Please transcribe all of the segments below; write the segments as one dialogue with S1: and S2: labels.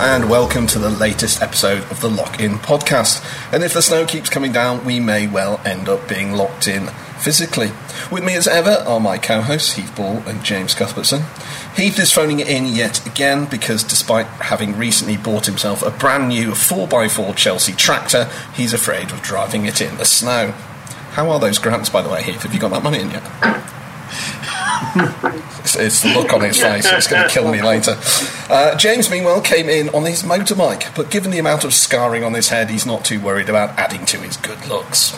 S1: and welcome to the latest episode of the Lock In podcast. And if the snow keeps coming down, we may well end up being locked in physically. With me as ever are my co hosts, Heath Ball and James Cuthbertson. Heath is phoning it in yet again because despite having recently bought himself a brand new 4x4 Chelsea tractor, he's afraid of driving it in the snow. How are those grants, by the way, Heath? Have you got that money in yet? It's, it's, the look on his face. It's going to kill me later. Uh, James, meanwhile, came in on his motorbike, but given the amount of scarring on his head, he's not too worried about adding to his good looks.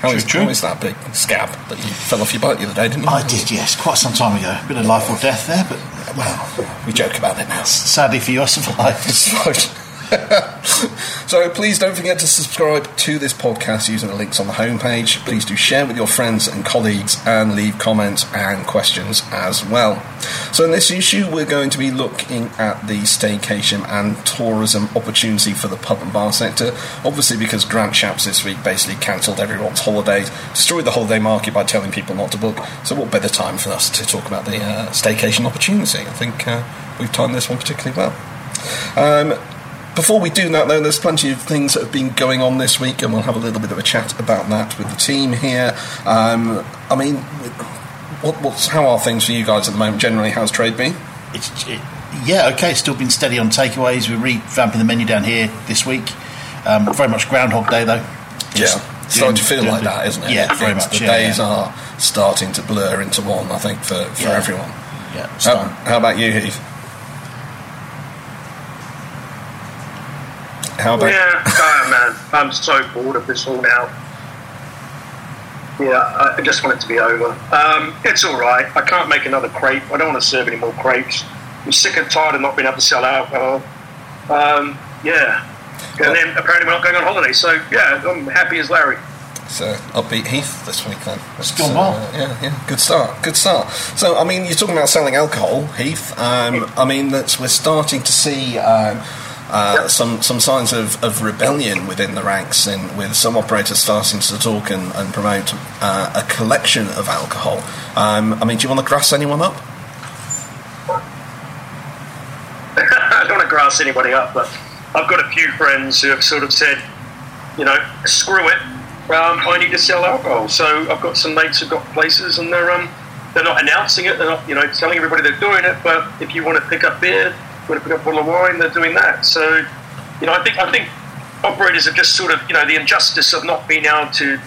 S1: How is, how is that big scab that you fell off your bike the other day, didn't you?
S2: I did, yes, quite some time ago. Bit of life or death there, but
S1: well, we joke about it now.
S2: Sadly for you, I survived.
S1: so please don't forget to subscribe to this podcast using the links on the homepage. Please do share with your friends and colleagues and leave comments and questions as well. So in this issue, we're going to be looking at the staycation and tourism opportunity for the pub and bar sector. Obviously, because Grant Shapps this week basically cancelled everyone's holidays, destroyed the holiday market by telling people not to book. So what better time for us to talk about the uh, staycation opportunity? I think uh, we've timed this one particularly well. Um, before we do that, though, there's plenty of things that have been going on this week, and we'll have a little bit of a chat about that with the team here. Um, I mean, what, what's how are things for you guys at the moment? Generally, how's trade been?
S2: It's it, yeah, okay. It's still been steady on takeaways. We're revamping the menu down here this week. Um, very much Groundhog Day, though.
S1: Just yeah, starting to feel like that, isn't it?
S2: Yeah, very much.
S1: The
S2: yeah,
S1: days
S2: yeah.
S1: are starting to blur into one. I think for, for
S2: Yeah.
S1: everyone.
S2: Yeah,
S1: How, how about you, Heath? How about
S3: Yeah, oh man, I'm so bored of this all now. Yeah, I I just want it to be over. Um, it's all right. I can't make another crepe. I don't want to serve any more crepes. I'm sick and tired of not being able to sell alcohol. Um, yeah. And then apparently we're not going on holiday. So, yeah, I'm happy as Larry.
S1: So I'll beat Heath this week then.
S2: It's gone well.
S1: uh, yeah, yeah, good start, good start. So I mean, you're talking about selling alcohol, Heath. Um, I mean, that's we're starting to see. Um, uh, some some signs of, of rebellion within the ranks, and with some operators starting to talk and, and promote uh, a collection of alcohol. Um, I mean, do you want to grass anyone up?
S3: I don't want to grass anybody up, but I've got a few friends who have sort of said, you know, screw it. Um, I need to sell alcohol. So I've got some mates who've got places, and they're um, they're not announcing it. They're not, you know, telling everybody they're doing it. But if you want to pick up beer, want to a bottle of wine, they're doing that. So, you know, I think I think operators have just sort of, you know, the injustice of not being able to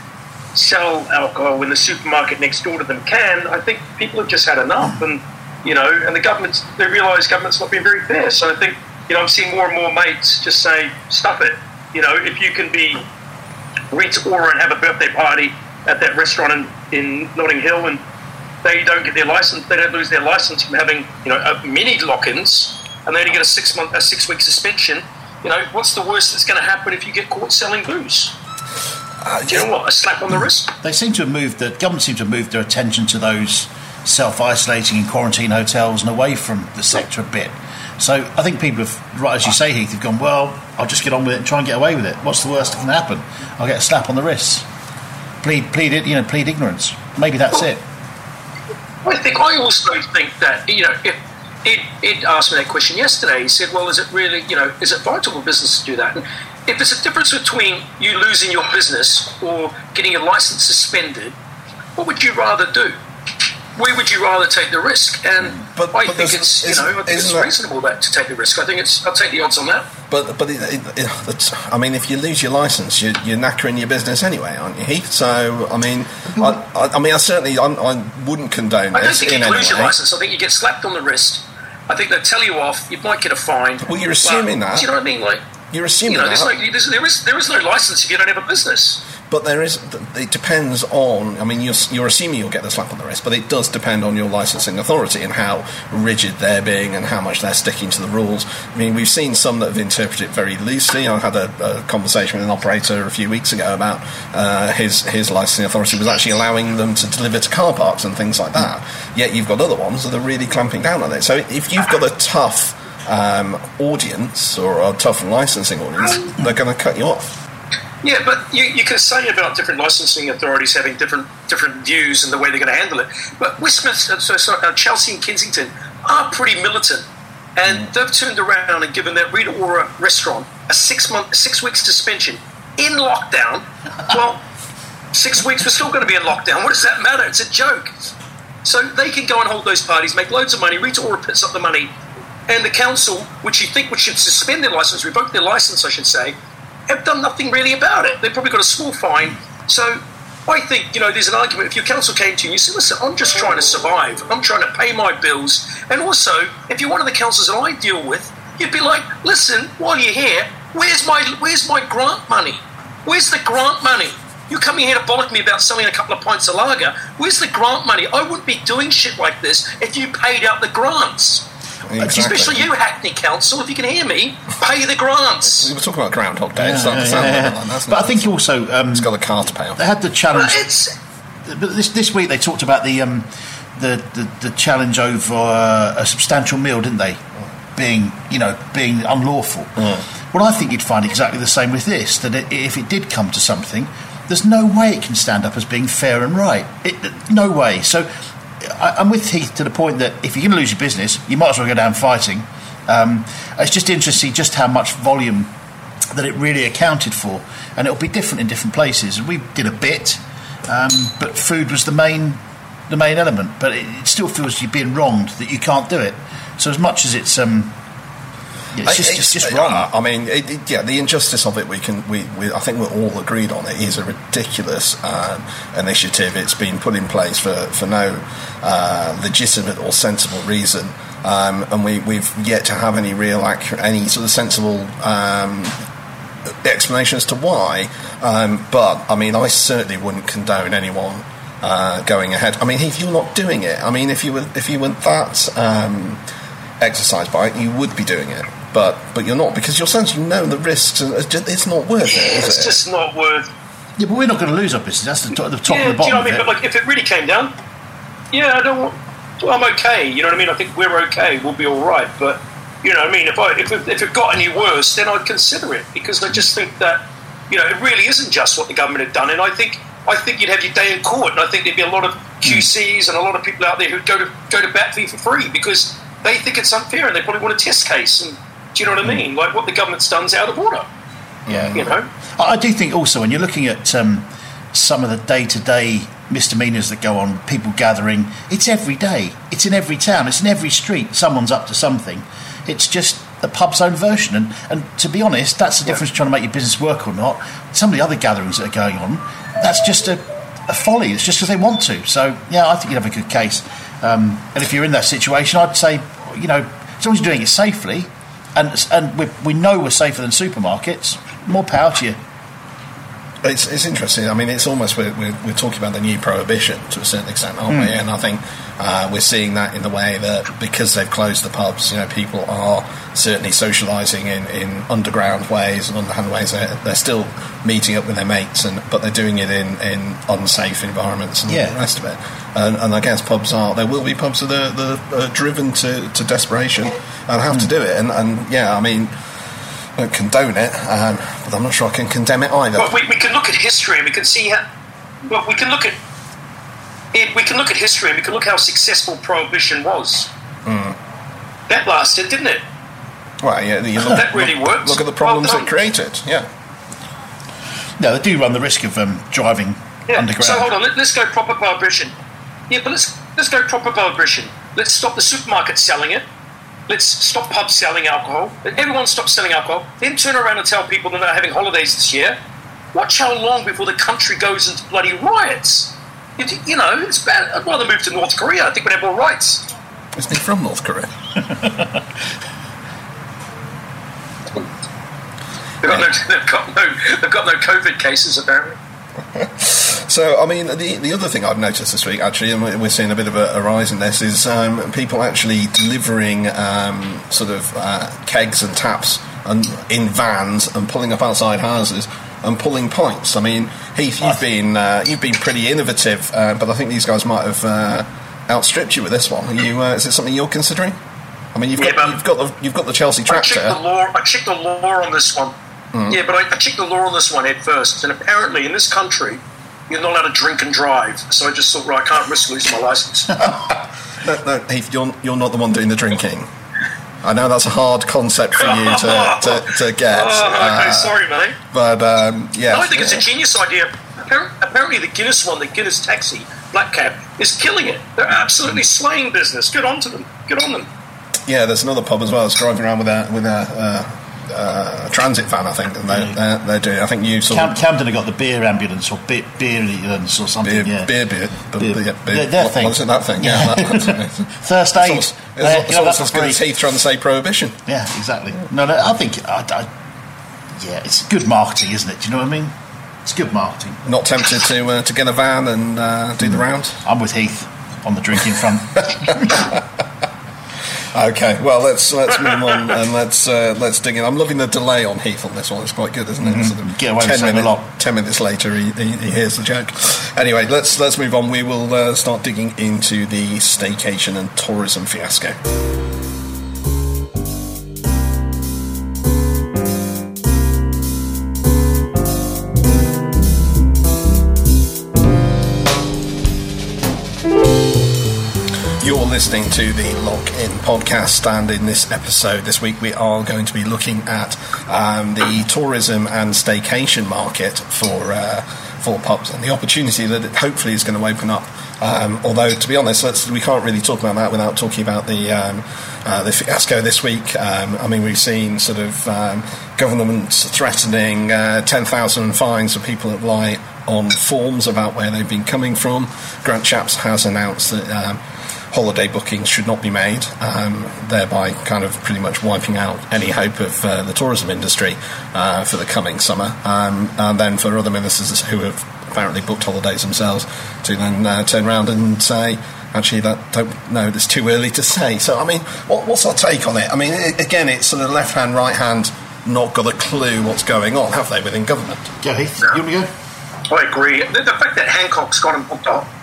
S3: sell alcohol when the supermarket next door to them can. I think people have just had enough, and you know, and the government's they realise government's not being very fair. So I think you know I'm seeing more and more mates just say, "Stuff it." You know, if you can be Rita Ora and have a birthday party at that restaurant in, in Notting Hill, and they don't get their license, they don't lose their license from having you know uh, many lock-ins, and they only get a six month, a six week suspension. You know, what's the worst that's going to happen if you get caught selling booze?
S1: Uh,
S3: Do you know what? A slap on the wrist.
S2: They seem to have moved. The government seem to have moved their attention to those self-isolating in quarantine hotels and away from the sector a bit. So I think people have, right as you say, Heath, have gone. Well, I'll just get on with it and try and get away with it. What's the worst that can happen? I'll get a slap on the wrist. Plead, plead it. You know, plead ignorance. Maybe that's it.
S3: I think I also think that you know if Ed, Ed asked me that question yesterday. He said, "Well, is it really you know is it vital for business to do that?" And if there's a difference between you losing your business or getting your license suspended, what would you rather do? Where would you rather take the risk? And
S1: But-
S3: I
S1: but
S3: think it's you know I think it's
S1: isn't that-
S3: reasonable that to take the risk. I think it's I'll take the odds on that.
S1: But but it, it, it, I mean, if you lose your license, you, you're knackering your business anyway, aren't you, Heath? So I mean, I, I, I mean, I certainly I, I wouldn't condone
S3: I don't think you lose your license. I think you get slapped on the wrist. I think they'll tell you off. You might get a fine.
S1: Well, you're assuming
S3: But,
S1: that.
S3: Do you know what I mean? Like
S1: You're assuming
S3: you know, there's
S1: that,
S3: no, there's, there is there is no license if you don't have a business.
S1: But there is. It depends on. I mean, you're, you're assuming you'll get the slap on the wrist, but it does depend on your licensing authority and how rigid they're being and how much they're sticking to the rules. I mean, we've seen some that have interpreted it very loosely. I had a, a conversation with an operator a few weeks ago about uh, his his licensing authority was actually allowing them to deliver to car parks and things like that. Yet you've got other ones that are really clamping down on it. So if you've got a tough um, audience or a tough licensing audience, they're going to cut you off.
S3: Yeah, but you, you can say about different licensing authorities having different different views and the way they're going to handle it. But Westminster, so, so, uh, Chelsea and Kensington are pretty militant and they've turned around and given that Rita Ora restaurant a six month, six week suspension in lockdown. Well, six weeks we're still going to be in lockdown. What does that matter? It's a joke. So they can go and hold those parties, make loads of money. Rita Ora puts up the money, and the council, which you think which should suspend their license, revoke their license, I should say, have done nothing really about it. They've probably got a small fine. So I think, you know, there's an argument. If your council came to you and you said, listen, I'm just trying to survive, I'm trying to pay my bills. And also, if you're one of the councils that I deal with, you'd be like, listen, while you're here, where's my where's my grant money? Where's the grant money? You're coming here to bollock me about selling a couple of pints of lager. Where's the grant money? I wouldn't be doing shit like this if you paid out the grants.
S1: Exactly.
S3: Especially you, Hackney Council, if you can hear me, pay the grants.
S1: We were talking about Groundhog Day. It's
S2: Yeah,
S1: to
S2: yeah,
S1: sound
S2: yeah.
S1: like that,
S2: But
S1: it?
S2: I think also um,
S1: it's got a car to pay off.
S2: they had the
S3: But
S2: challenge.
S3: it's
S2: But this this week they talked about the um, the, the the challenge over uh, a substantial meal, didn't they? Being you know being unlawful. Well, I think you'd find exactly the same with this. That it, if it did come to something, there's no way it can stand up as being fair and right. It, no way. So I, I'm with Heath to the point that if you're going to lose your business, you might as well go down fighting. Um, it's just interesting just how much volume that it really accounted for, and it'll be different in different places. We did a bit, um, but food was the main the main element. But it, it still feels you're being wronged that you can't do it. So as much as it's um, it's just it's, just wrong.
S1: I mean, it, it- yeah, the injustice of it, we can, we, we, I think we're all agreed on. It is a ridiculous um, initiative. It's been put in place for for no uh, legitimate or sensible reason, um, and we, we've yet to have any real, accurate, any sort of sensible. Um, explanation as to why, um, but I mean, I certainly wouldn't condone anyone uh, going ahead. I mean, if you're not doing it, I mean, if you were if you were that um, exercised by it, you would be doing it. But but you're not because you're saying you know the risks, and it's, not worth it, is it?
S3: it's
S1: it?
S3: just not worth.
S2: yeah, but we're not going to lose our business. That's the, top- of the top
S3: yeah,
S2: and the
S3: do you know what I mean?
S2: of
S3: But like, if it really came down, yeah, I don't. Want, I'm okay. You know what I mean? I think we're okay. We'll be all right. But you know what I mean? If I if it, if it got any worse, then I'd consider it because I just think that you know it really isn't just what the government had done, and I think I think you'd have your day in court, and I think there'd be a lot of hmm. QCs and a lot of people out there who'd go to go to bat for you for free because they think it's unfair and they probably want a test case. And do you know what I mean? Like what the government's done's out of order.
S2: Yeah.
S3: You know.
S2: I do think also when you're looking at um, some of the day-to-day misdemeanors that go on, people gathering, it's every day. It's in every town. It's in every street. Someone's up to something. It's just the pub's own version. And, and to be honest, that's the difference trying to make your business work or not. Some of the other gatherings that are going on, that's just a, a folly. It's just because they want to. So yeah, I think you'd have a good case. Um, and if you're in that situation, I'd say, you know, as long as you're doing it safely, and and we, we know we're safer than supermarkets, more power to you.
S1: It's, it's interesting. I mean, it's almost we're, we're, we're talking about the new prohibition to a certain extent, aren't we? And I think uh, we're seeing that in the way that because they've closed the pubs, you know, people are certainly socialising in, in underground ways and underhand ways. They're, they're still meeting up with their mates, and but they're doing it in, in unsafe environments and all the rest of it. And, and I guess pubs are there will be pubs that are, that are driven to, to desperation and have to do it. And, and yeah, I mean. I don't condone it, um, but I'm not sure I can condemn it either.
S3: But we, we can look at history and we can see how. Well, we can look at. It, we can look at history and we can look how successful prohibition was.
S1: Hmm.
S3: That lasted, didn't it?
S1: Well, yeah, you look,
S3: That really
S1: look,
S3: works.
S1: Look at the problems
S3: Well
S1: it created. Yeah,
S2: No, they do run the risk of um, driving
S3: Yeah.
S2: underground.
S3: So hold on, let, us go proper prohibition. Yeah, but let's let's go proper prohibition. Let's stop the supermarket selling it. Let's stop pubs selling alcohol. Everyone stop selling alcohol. Then turn around and tell people they're not having holidays this year. Watch how long before the country goes into bloody riots. You, you know, it's bad. I'd rather move to North Korea. I think we'd have more rights.
S1: isn't he from North Korea?
S3: They've got, no, they've, got no, they've got no COVID cases, apparently.
S1: So, I mean, the the other thing I've noticed this week, actually, and we're we're seeing a bit of a, a rise in this, is um, people actually delivering um, sort of uh, kegs and taps and in vans and pulling up outside houses and pulling pints. I mean, Heath, you've been uh, you've been pretty innovative, uh, but I think these guys might have uh, outstripped you with this one. Are you? Uh, is it something you're considering? I mean, you've got
S3: Yeah, but-
S1: you've got the you've got the Chelsea tractor.
S3: I checked the
S1: tractor.
S3: law. I checked the law on this one.
S1: Hmm.
S3: Yeah, but I, I checked the law on this one at first, and apparently in this country, you're not allowed to drink and drive. So I just thought, right, I can't risk losing my license.
S1: No, no, Heath, you're you're not the one doing the drinking. I know that's a hard concept for you to, to, to get.
S3: Oh, okay,
S1: uh,
S3: sorry, mate.
S1: But um, yeah,
S3: No, I think it's a genius idea. Apparently, the Guinness one, the Guinness Taxi Black Cab, is killing it. They're absolutely slaying business. Good on to them. Good on them.
S1: yeah. There's another pub as well. That's driving around with a with a, uh, uh, transit van, I think. And they're, they're, they're doing. I think you saw
S2: Cam- Camden have got the beer ambulance or beer, beer ambulance or something.
S1: beer,
S2: yeah.
S1: beer, beer, beer,
S2: Beer-
S1: beer,
S2: their- their
S1: what,
S2: thing.
S1: What's it, that thing? Yeah, that, that's it.
S2: First aid.
S1: It's almost,
S2: Uh, you know,
S1: almost as good as. Heath trying to say prohibition.
S2: Yeah, exactly. No, no, I think I, I, yeah, it's good marketing, isn't it? Do you know what I mean? It's good marketing.
S1: Not tempted to uh, to get a van and uh, do the round.
S2: I'm with Heath on the drinking front.
S1: Okay, well let's let's move on and let's uh, let's dig in. I'm loving the delay on Heath on this one. It's quite good, isn't it? Sort of
S2: Mm-hmm. Get away with saying a lot.
S1: ten minutes later, he, he, he hears the joke. Anyway, let's let's move on. We will uh, start digging into the staycation and tourism fiasco. Listening to the Lock In podcast, and in this episode this week, we are going to be looking at um, the tourism and staycation market for uh, for pubs and the opportunity that it hopefully is going to open up. Um, although, to be honest, we can't really talk about that without talking about the um, uh, the fiasco this week. Um, I mean, we've seen sort of um, governments threatening uh, ten thousand fines for people that lie on forms about where they've been coming from. Grant Shapps has announced that. Um, holiday bookings should not be made, um, thereby kind of pretty much wiping out any hope of uh, the tourism industry uh, for the coming summer. Um, and then for other ministers who have apparently booked holidays themselves to then uh, turn around and say, actually, that don't know, it's too early to say. So, I mean, what, what's our take on it? I mean, i again, it's sort of left hand, right hand, not got a clue what's going on, have they, within government?
S2: go, Heath. You want to go?
S3: I agree. The, the fact that Hancock's got him booked off.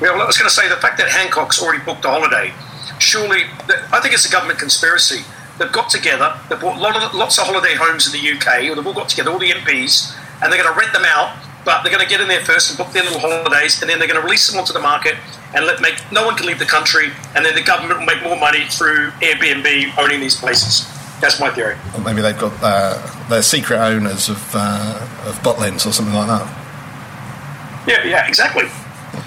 S3: Well, I was going to say the fact that Hancock's already booked a holiday. Surely, I think it's a government conspiracy. They've got together. They've bought lot of, lots of holiday homes in the UK. Or they've all got together, all the MPs, and they're going to rent them out. But they're going to get in there first and book their little holidays, and then they're going to release them onto the market and let make no one can leave the country, and then the government will make more money through Airbnb owning these places. That's my theory.
S1: Or maybe they've got uh, their secret owners of, uh, of Butlins or something like that.
S3: Yeah, yeah, exactly.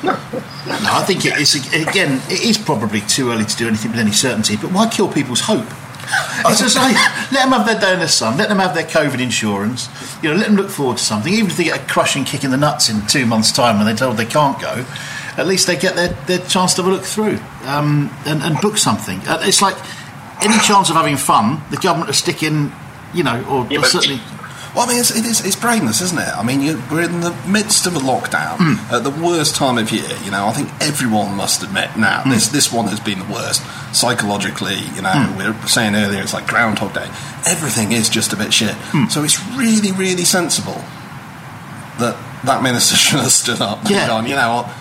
S2: No, I think it is again. It is probably too early to do anything with any certainty. But why kill people's hope? It's just like let them have their day in the sun. Let them have their COVID insurance. You know, let them look forward to something. Even if they get a crushing kick in the nuts in two months' time when they're told they can't go, at least they get their, their chance to have a look through um, and, and book something. Uh, it's like any chance of having fun, the government are sticking. You know, or,
S3: Yeah,
S2: or certainly.
S1: Well, I mean, it's, it is, it's brainless, isn't it? I mean, you, we're in the midst of a lockdown mm. at the worst time of year. You know, I think everyone must admit now mm. this this one has been the worst psychologically. You know, we were saying earlier it's like Groundhog Day. Everything is just a bit shit. So it's really, really sensible that that minister should have stood up and gone. You know what?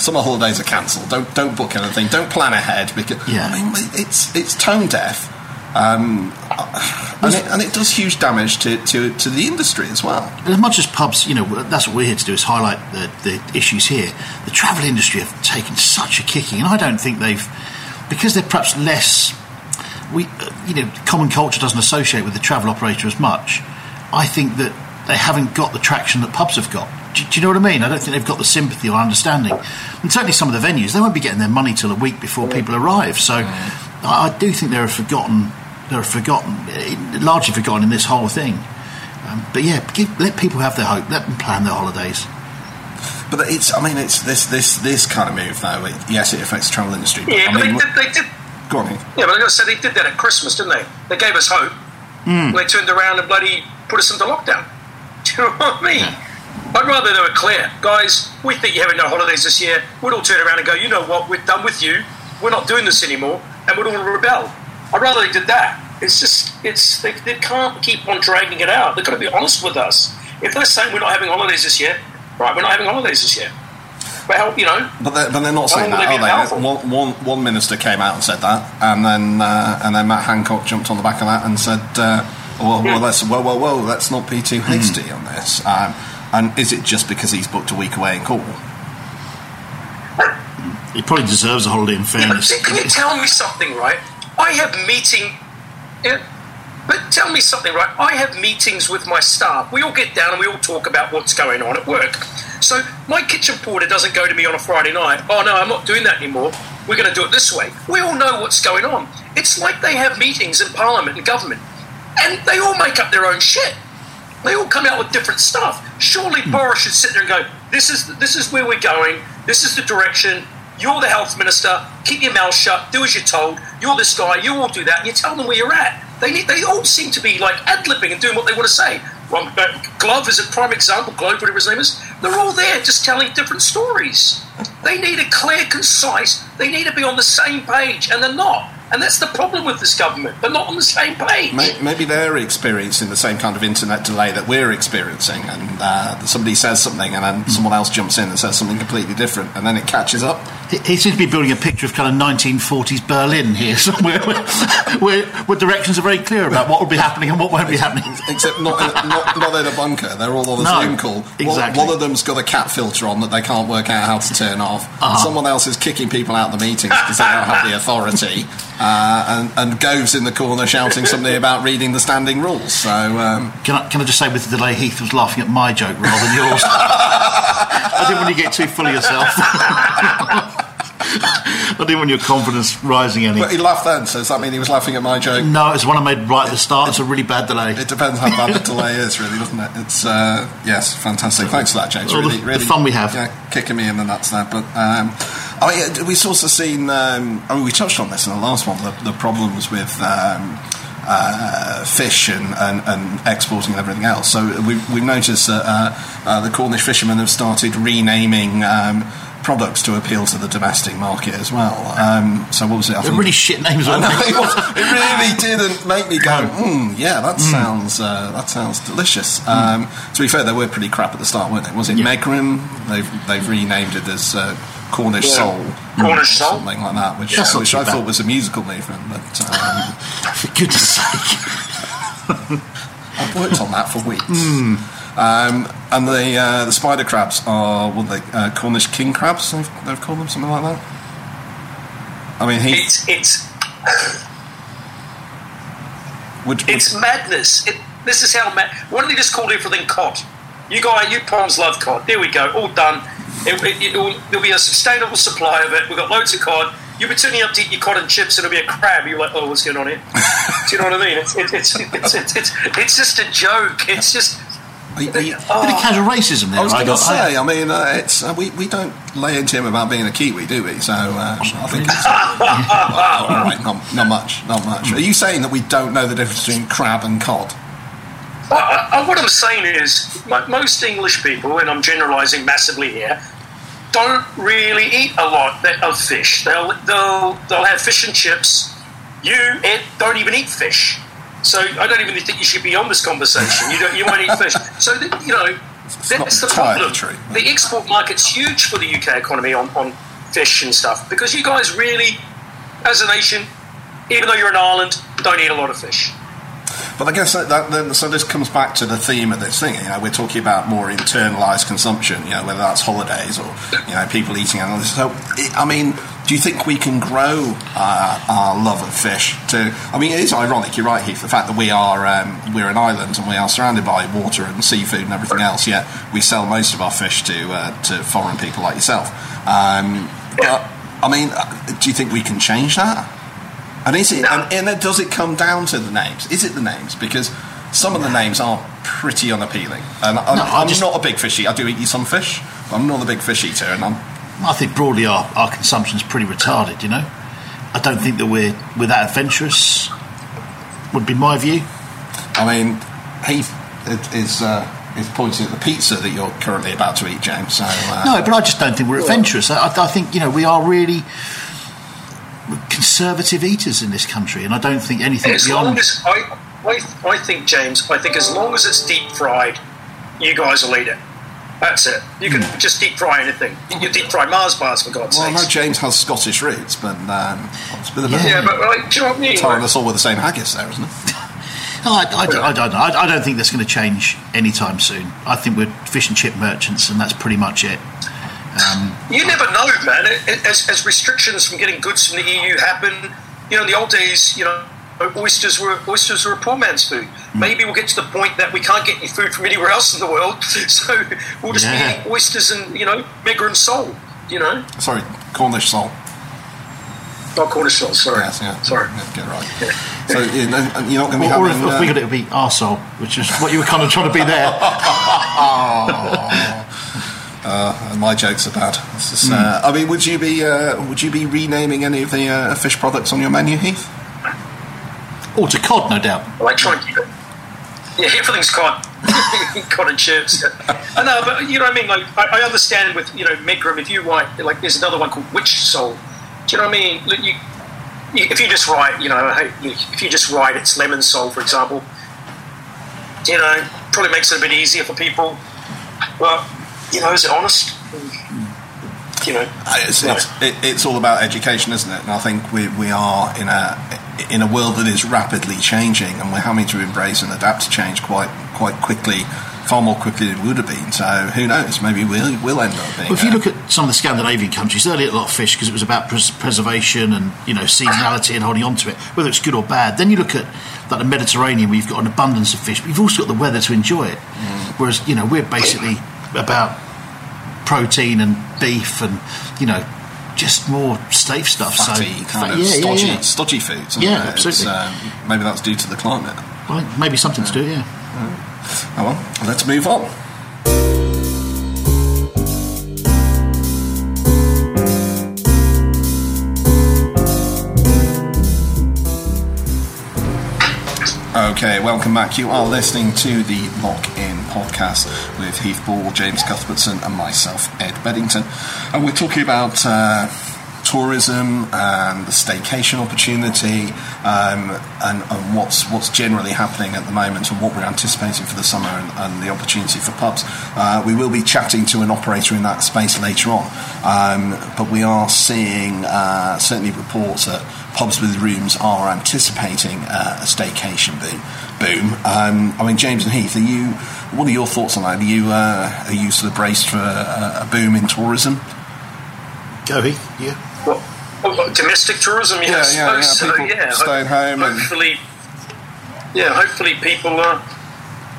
S1: Summer holidays are cancelled. Don't don't book anything. Don't plan ahead because
S2: Yeah.
S1: I mean it's it's tone deaf. Um, and, it, and it does huge damage to, to, to the industry as well.
S2: as much as pubs, you know, that's what we're here to do is highlight the, the issues here. The travel industry have taken such a kicking, and I don't think they've, because they're perhaps less, we, uh, you know, common culture doesn't associate with the travel operator as much. I think that they haven't got the traction that pubs have got. Do, do you know what I mean? I don't think they've got the sympathy or understanding. And certainly some of the venues, they won't be getting their money till a week before people arrive. So I, I do think they're a forgotten, they're forgotten, eh, largely forgotten in this whole thing. Um, but yeah, give, let people have their hope. Let them plan their holidays.
S1: But it's, I mean, it's this this this kind of move though. It, yes, it affects the travel industry. But,
S3: Yeah,
S1: I
S3: but
S1: mean,
S3: they did, they did
S1: go on. Heath.
S3: Yeah, but I got to say they did that at Christmas, didn't they? They gave us hope. They turned around and bloody put us into lockdown. Do you know what I mean? I'd rather they were clear, guys. We think you're having no holidays this year. We'd all turn around and go, you know what? We're done with you. We're not doing this anymore, and we'd all rebel. I'd rather they did that. It's just, it's they, they can't keep on dragging it out. They've got to be honest with us. If they're saying we're not having holidays this year, right? We're not having holidays this year. But help, you know,
S1: But they're, but they're not saying that,
S3: will they be
S1: are they? One, one, one minister came out and said that, and then uh, and then Matt Hancock jumped on the back of that and said, uh, "Well, well, let's whoa, whoa, whoa, let's not be too hasty on this." Um, and is it just because he's booked a week away in Cornwall?
S2: He probably deserves a holiday in fairness.
S3: see, can you tell me something, right? I have meeting. Yeah, but tell me something, right? I have meetings with my staff. We all get down and we all talk about what's going on at work. So my kitchen porter doesn't go to me on a Friday night. Oh no, I'm not doing that anymore. We're going to do it this way. We all know what's going on. It's like they have meetings in Parliament and government, and they all make up their own shit. They all come out with different stuff. Surely hmm. Boris should sit there and go, "This is this is where we're going. This is the direction. You're the health minister. Keep your mouth shut. Do as you're told. You're this guy. You all do that. And you tell them where you're at. They they all seem to be like ad libbing and doing what they want to say. Well, uh, Glove is a prime example. Glove, whatever his name is. They're all there just telling different stories. They need a clear, concise. They need to be on the same page, and they're not. And that's the problem with this government. They're not on the same page.
S1: Maybe they're experiencing the same kind of internet delay that we're experiencing, and uh, somebody says something, and then someone else jumps in and says something completely different, and then it catches up.
S2: He, he seems to be building a picture of kind of 1940s Berlin here somewhere, where, where, where directions are very clear about what will be happening and what won't be happening.
S1: Except not, not, not in a bunker. They're all on the
S2: No,
S1: Zoom call.
S2: exactly.
S1: One, one of them's got a cat filter on that they can't work out how to turn off.
S2: Uh-huh.
S1: Someone else is kicking people out of the meetings because they don't have the authority. Uh, and, and Gove's in the corner shouting something about reading the standing rules. So um,
S2: Can I, can I just say with the delay, Heath was laughing at my joke rather than yours. I didn't want you to get too full of yourself. I didn't want your confidence rising any.
S1: but he laughed then, so does that mean he was laughing at my joke?
S2: No, it's one I made right at the start. It's a really bad delay.
S1: It depends how bad the delay is, really, doesn't it? It's uh, yes, fantastic. Thanks for that, James.
S2: Well, the-
S1: really,
S2: the
S1: really
S2: fun we have.
S1: Yeah, kicking me in the nuts there. But um, I mean, we've also seen. Um, I mean, we touched on this in the last one. The, the problems with. Um, uh, fish and, and, and exporting and everything else. So we've, we've noticed that uh, uh, the Cornish fishermen have started renaming um, products to appeal to the domestic market as well. Um, so what was it? I
S2: They're really shit names,
S1: I know, it, was, it really didn't make me go, mm, yeah, that sounds uh, that sounds delicious. Um, to be fair, they were pretty crap at the start, weren't they? Was it
S2: Yeah.
S1: Megrim? They've they've renamed it as uh, Cornish
S3: Yeah.
S1: Soul,
S3: Cornish Sole.
S1: something like that, which,
S2: not
S1: which I
S2: bad.
S1: thought was a musical movement. But um,
S2: For goodness sake.
S1: I've worked on that for weeks. Um, and the uh, the spider crabs are what they uh, Cornish king crabs? They've, they've called them something like that. I mean, he
S3: It's it's
S1: would, would
S3: it's madness. It, this is how mad. Why don't they just call everything cod? You guys, you Poms love cod. There we go, all done. It, it, it'll, there'll be a sustainable supply of it. We've got loads of cod. You'll be turning up to eat your cod and chips, and it'll be a crab. You're like, oh, what's going on here? Do you know what I mean? It's it's it's it's, it's, it's, it's just a joke. It's just.
S1: are you- are you-
S2: Bit of
S3: Oh,
S2: casual racism there.
S1: I was going to say, I mean, uh, it's uh, we, we don't lay into him about being a Kiwi, do we? So uh, I think it's, well, all right, not, not much, not much. Are you saying that we don't know the difference between crab and cod?
S3: I, I, what I'm saying is, mo- most English people, and I'm generalising massively here, don't really eat a lot of fish. They'll they'll they'll have fish and chips. You Ed, don't even eat fish, so I don't even think you should be on this conversation. You don't you won't eat fish. So that, you know that's the problem.
S1: true.
S3: The export market's huge for the UK economy on, on fish and stuff because you guys really, as a nation, even though you're an island, don't eat a lot of fish.
S1: But I guess that, that then, so this comes back to the theme of this thing. You know, we're talking about more internalized consumption. You know, whether that's holidays or you know people eating animals. So, I mean, do you think we can grow uh, our love of fish? To, I mean, it is ironic. You're right, Heath. The fact that we are um, we're an island and we are surrounded by water and seafood and everything else. Yet we sell most of our fish to uh, to foreign people like yourself. Um, but I mean, uh, do you think we can change that? And is it? And, and then does it come down to the names? Is it the names? Because some of the names are pretty unappealing. And I'm,
S2: No,
S1: I'm
S2: just-
S1: not a big fish eater. I do eat some fish, but I'm not a big fish eater. And I'm
S2: I think broadly our, our consumption's pretty retarded, you know? I don't think that we're, we're that adventurous, would be my view.
S1: I mean, he is uh, is pointing at the pizza that you're currently about to eat, James. So uh,
S2: No, but I just don't think we're adventurous. I, I think, you know, we are really conservative eaters in this country, and I don't think anything
S3: As long
S2: beyond.
S3: as I, I, I think James, I think as long as it's deep fried, you guys will eat it. That's it. You can just deep fry anything. You can deep fry Mars bars for God's sake.
S1: well, I know. James has Scottish roots, but um, it's a bit of a
S2: Yeah.
S3: Yeah, but like, do you know what I mean?
S1: tying us all with the same haggis there, isn't it?
S2: No, I, I, don't- I don't know. I, I don't think that's going to change anytime soon. I think we're fish and chip merchants, and that's pretty much it.
S3: You never know, man. It- it- As, as restrictions from getting goods from the EU happen, you know, in the old days, you know, oysters were oysters were a poor man's food.
S2: Hmm.
S3: Maybe we'll get to the point that we can't get any food from anywhere else in the world, so we'll just
S2: Yeah.
S3: be eating oysters and you know, mega and sole. You know,
S1: Sorry, Cornish salt.
S3: not Cornish sole. Sorry,
S1: Yes, yeah.
S3: sorry.
S1: Yeah, get it right. So you know, you're not going to be
S2: Or, or
S1: having.
S2: if I
S1: uh,
S2: figured it would be arsehole, which is what you were kind of trying to be there.
S1: uh, my jokes are bad. This is, uh, I mean, would you be uh, would you be renaming any of the uh, fish products on your menu, Heath?
S2: Or to cod, no doubt.
S3: I like trying to keep it. Yeah, everything's cod. cod and chips. I know, but you know what I mean? Like, I, I understand with, you know, Megrim, if you write, like, there's another one called Witch Sole. Do you know what I mean? Like, You, you, if you just write, you know, hey, if you just write it's Lemon Sole, for example, you know, probably makes it a bit easier for people. But, you know, is it honest? You know,
S1: Uh, It's, it's, it's all about education, isn't it? And I think we, we are in a in a world that is rapidly changing, and we're having to embrace and adapt to change quite quite quickly, far more quickly than it would have been. So who knows? Maybe we'll we'll end up being.
S2: Well, if you
S1: uh,
S2: look at some of the Scandinavian countries, they only ate a lot of fish because it was about pres- preservation and you know seasonality and holding on to it, whether it's good or bad. Then you look at like the Mediterranean, where you've got an abundance of fish, but you've also got the weather to enjoy it. Whereas you know we're basically about protein and beef and you know just more safe stuff.
S1: fatty,
S2: so
S1: kind of
S2: yeah, yeah,
S1: stodgy,
S2: yeah.
S1: stodgy foods.
S2: Yeah,
S1: it?
S2: Absolutely.
S1: um, maybe that's due to the climate.
S2: Well, maybe something to do. Yeah.
S1: Oh well, let's move on. Okay, welcome back. You are listening to the Lock In podcast with Heath Ball, James Cuthbertson, and myself, Ed Bedington. And we're talking about uh, tourism and the staycation opportunity um, and, and what's what's generally happening at the moment and what we're anticipating for the summer and, and the opportunity for pubs. Uh, we will be chatting to an operator in that space later on, um, but we are seeing uh, certainly reports that pubs with rooms are anticipating uh, a staycation boom. Boom. Um, I mean, James and Heath, are you? What are your thoughts on that? Are you uh, are you sort of braced for a, a boom in tourism?
S2: Go Heath. Yeah.
S3: Well, well, domestic tourism, yeah,
S1: Yeah, yeah, yeah,
S3: so,
S1: people
S3: yeah.
S1: staying home and-
S3: Hopefully, yeah, hopefully people are.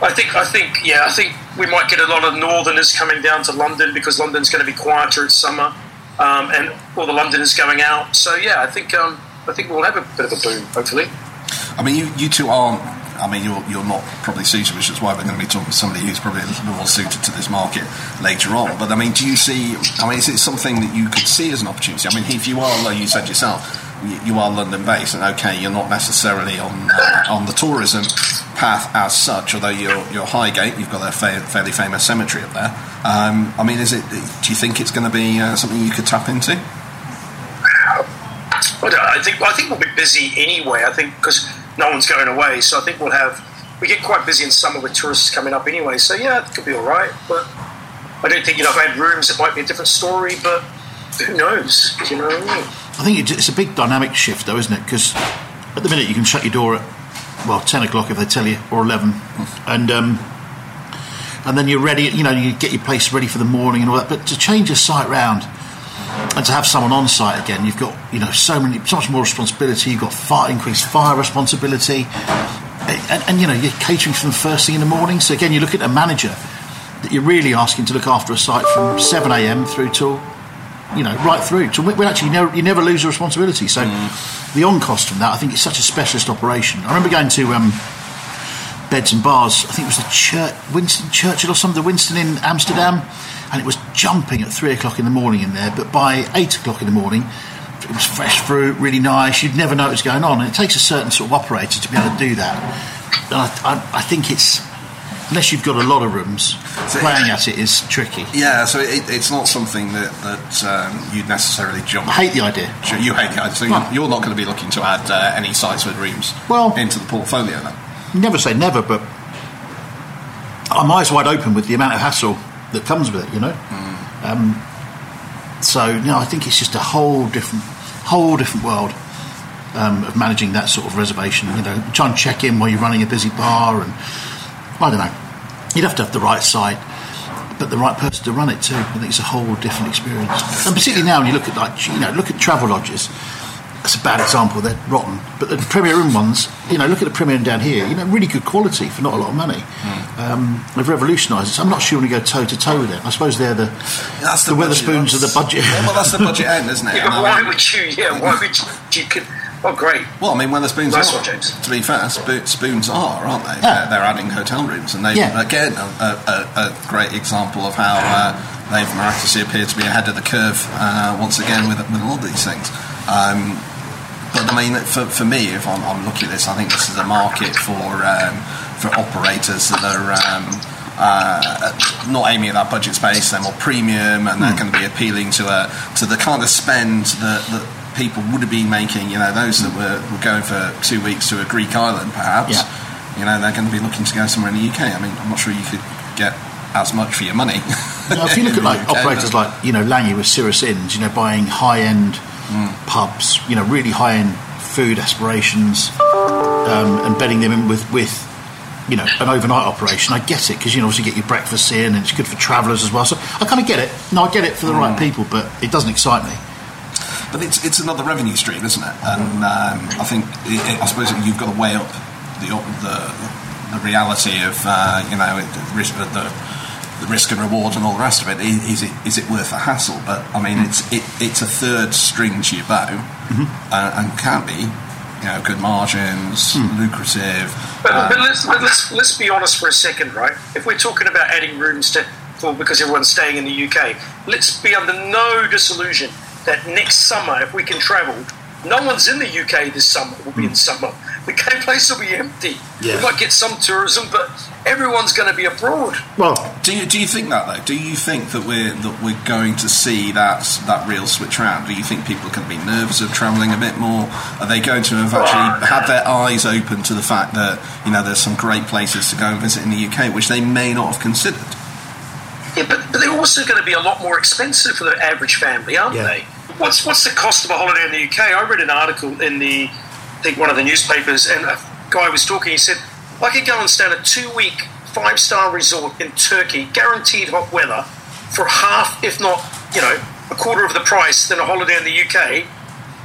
S3: I think, I think, yeah, I think we might get a lot of northerners coming down to London because London's going to be quieter in summer, um, and all the Londoners going out. So yeah, I think, um, I think we'll have a bit of a boom, hopefully.
S1: I mean, you, you two aren't. I mean, you're, you're not probably suited, which is why we're going to be talking to somebody who's probably a little bit more suited to this market later on. But I mean, do you see? I mean, is it something that you could see as an opportunity? I mean, if you are, like you said yourself, you, are London based, and okay, you're not necessarily on uh, on the tourism path as such. Although you're you're Highgate, you've got a fa- fairly famous cemetery up there. Um, I mean, is it? Do you think it's going to be uh, something you could tap into?
S3: Don't, I think I think we'll be busy anyway. I think because no one's going away, so I think we'll have we get quite busy in summer with tourists coming up anyway. So yeah, it could be all right. But I don't think you know if I had rooms, it might be a different story. But who knows? You know I
S2: think it's a big dynamic shift, though, isn't it? Because at the minute you can shut your door at well ten o'clock if they tell you, or eleven, and um, and then you're ready. You know, you get your place ready for the morning and all that. But to change your site round and to have someone on site again, you've got you know so many, so much more responsibility. You've got fire, increased fire responsibility, and, and you know you're catering for them first thing in the morning. So again, you look at a manager that you're really asking to look after a site from seven a.m. through till you know, right through. So we, we actually never, you never lose the responsibility. So the on cost from that, I think it's such a specialist operation. I remember going to um, Beds and Bars. I think it was the Church, Winston Churchill or something, the Winston in Amsterdam, and it was jumping at three o'clock in the morning in there. But by eight o'clock in the morning, it was fresh fruit, really nice. You'd never know what was going on, and it takes a certain sort of operator to be able to do that. And I, I, I think it's unless you've got a lot of rooms,
S1: So-
S2: playing at it is tricky.
S1: Yeah, so it, it's not something that, that um, you'd necessarily jump.
S2: I hate the idea.
S1: You hate it. So
S2: Well-
S1: you're not going to be looking to add uh, any sites with rooms
S2: Well-
S1: into the portfolio then.
S2: Never say never, but I'm eyes wide open with the amount of hassle that comes with it, you know. Um, so no, I think it's just a whole different, whole different world um, of managing that sort of reservation. You know, try and check in while you're running a busy bar, and I don't know. You'd have to have the right site, but the right person to run it too. I think it's a whole different experience. And particularly now, when you look at like you know, look at travel lodges. It's a bad example. They're rotten, but the Premier Inn ones, you know, look at the Premier Inn down here. You know, really good quality for not a lot of money.
S1: Hmm.
S2: Um, they've revolutionised it. So I'm not sure when you go toe to toe with it. I suppose they're the
S1: That's
S2: the,
S1: budget-
S2: Wetherspoons of the budget.
S1: Yeah, well, that's the budget end, isn't it?
S3: Yeah,
S1: And
S3: but
S1: I
S3: why would you? Yeah, why would you? you could, oh, great.
S1: Well, I mean, Wetherspoons
S3: Nice
S1: are,
S3: one, James.
S1: to be fair, spo- spoons are, aren't they?
S2: Yeah.
S1: They're, they're adding hotel rooms, and they
S2: Yeah.
S1: again a, a, a, a great example of how uh, they've miraculously appeared to be ahead of the curve uh, once again with with all these things. Um, but I mean, for, for me, if I'm, I'm looking at this, I think this is a market for um, for operators that are. Um, uh, not aiming at that budget space, they're more premium, and they're going to be appealing to a to the kind of spend that, that people would have been making. You know, those that were, were going for two weeks to a Greek island, perhaps.
S2: Yeah.
S1: You know, they're going to be looking to go somewhere in the UK. I mean, I'm not sure you could get as much for your money.
S2: Now, if you look at like
S1: UK,
S2: operators
S1: but-
S2: like you know Langley with Cirrus Inns, you know buying high end pubs, you know really high end food aspirations, um, and bedding them in with with you know an overnight operation. I get it because you know obviously get your breakfast in and it's good for travellers as well. So I kind of get it. No, I get it for the right people, but it doesn't excite me.
S1: But it's it's another revenue stream, isn't it? And um, I think it, it- I suppose you've got to weigh up the the, the reality of uh, you know the risk of the, the risk and reward and all the rest of it. I- Is it is it worth the hassle? But I mean, it's it, it's a third string to your bow, uh, and can be. You know, good margins, lucrative.
S3: But,
S1: um,
S3: but let's, but let's let's be honest for a second, right? If we're talking about adding rooms to for because everyone's staying in the UK, let's be under no disillusion that next summer, if we can travel, no one's in the UK this summer. We'll be in summer. The game place will be empty.
S2: Yeah.
S3: We might get some tourism, but everyone's going to be abroad.
S2: Well,
S1: Do you, do you think that though? Do you think that we're that we're going to see that that real switch around? Do you think people are going to be nervous of travelling a bit more? Are they going to have actually had their eyes open to the fact that you know there's some great places to go and visit in the UK which they may not have considered?
S3: Yeah, but, but they're also going to be a lot more expensive for the average family, aren't
S2: Yeah.
S3: they? What's what's the cost of a holiday in the UK? I read an article in the, I think one of the newspapers, and a guy was talking. He said, "I could go and stay in a two-week five-star resort in Turkey, guaranteed hot weather, for half, if not, you know, a quarter of the price than a holiday in the UK,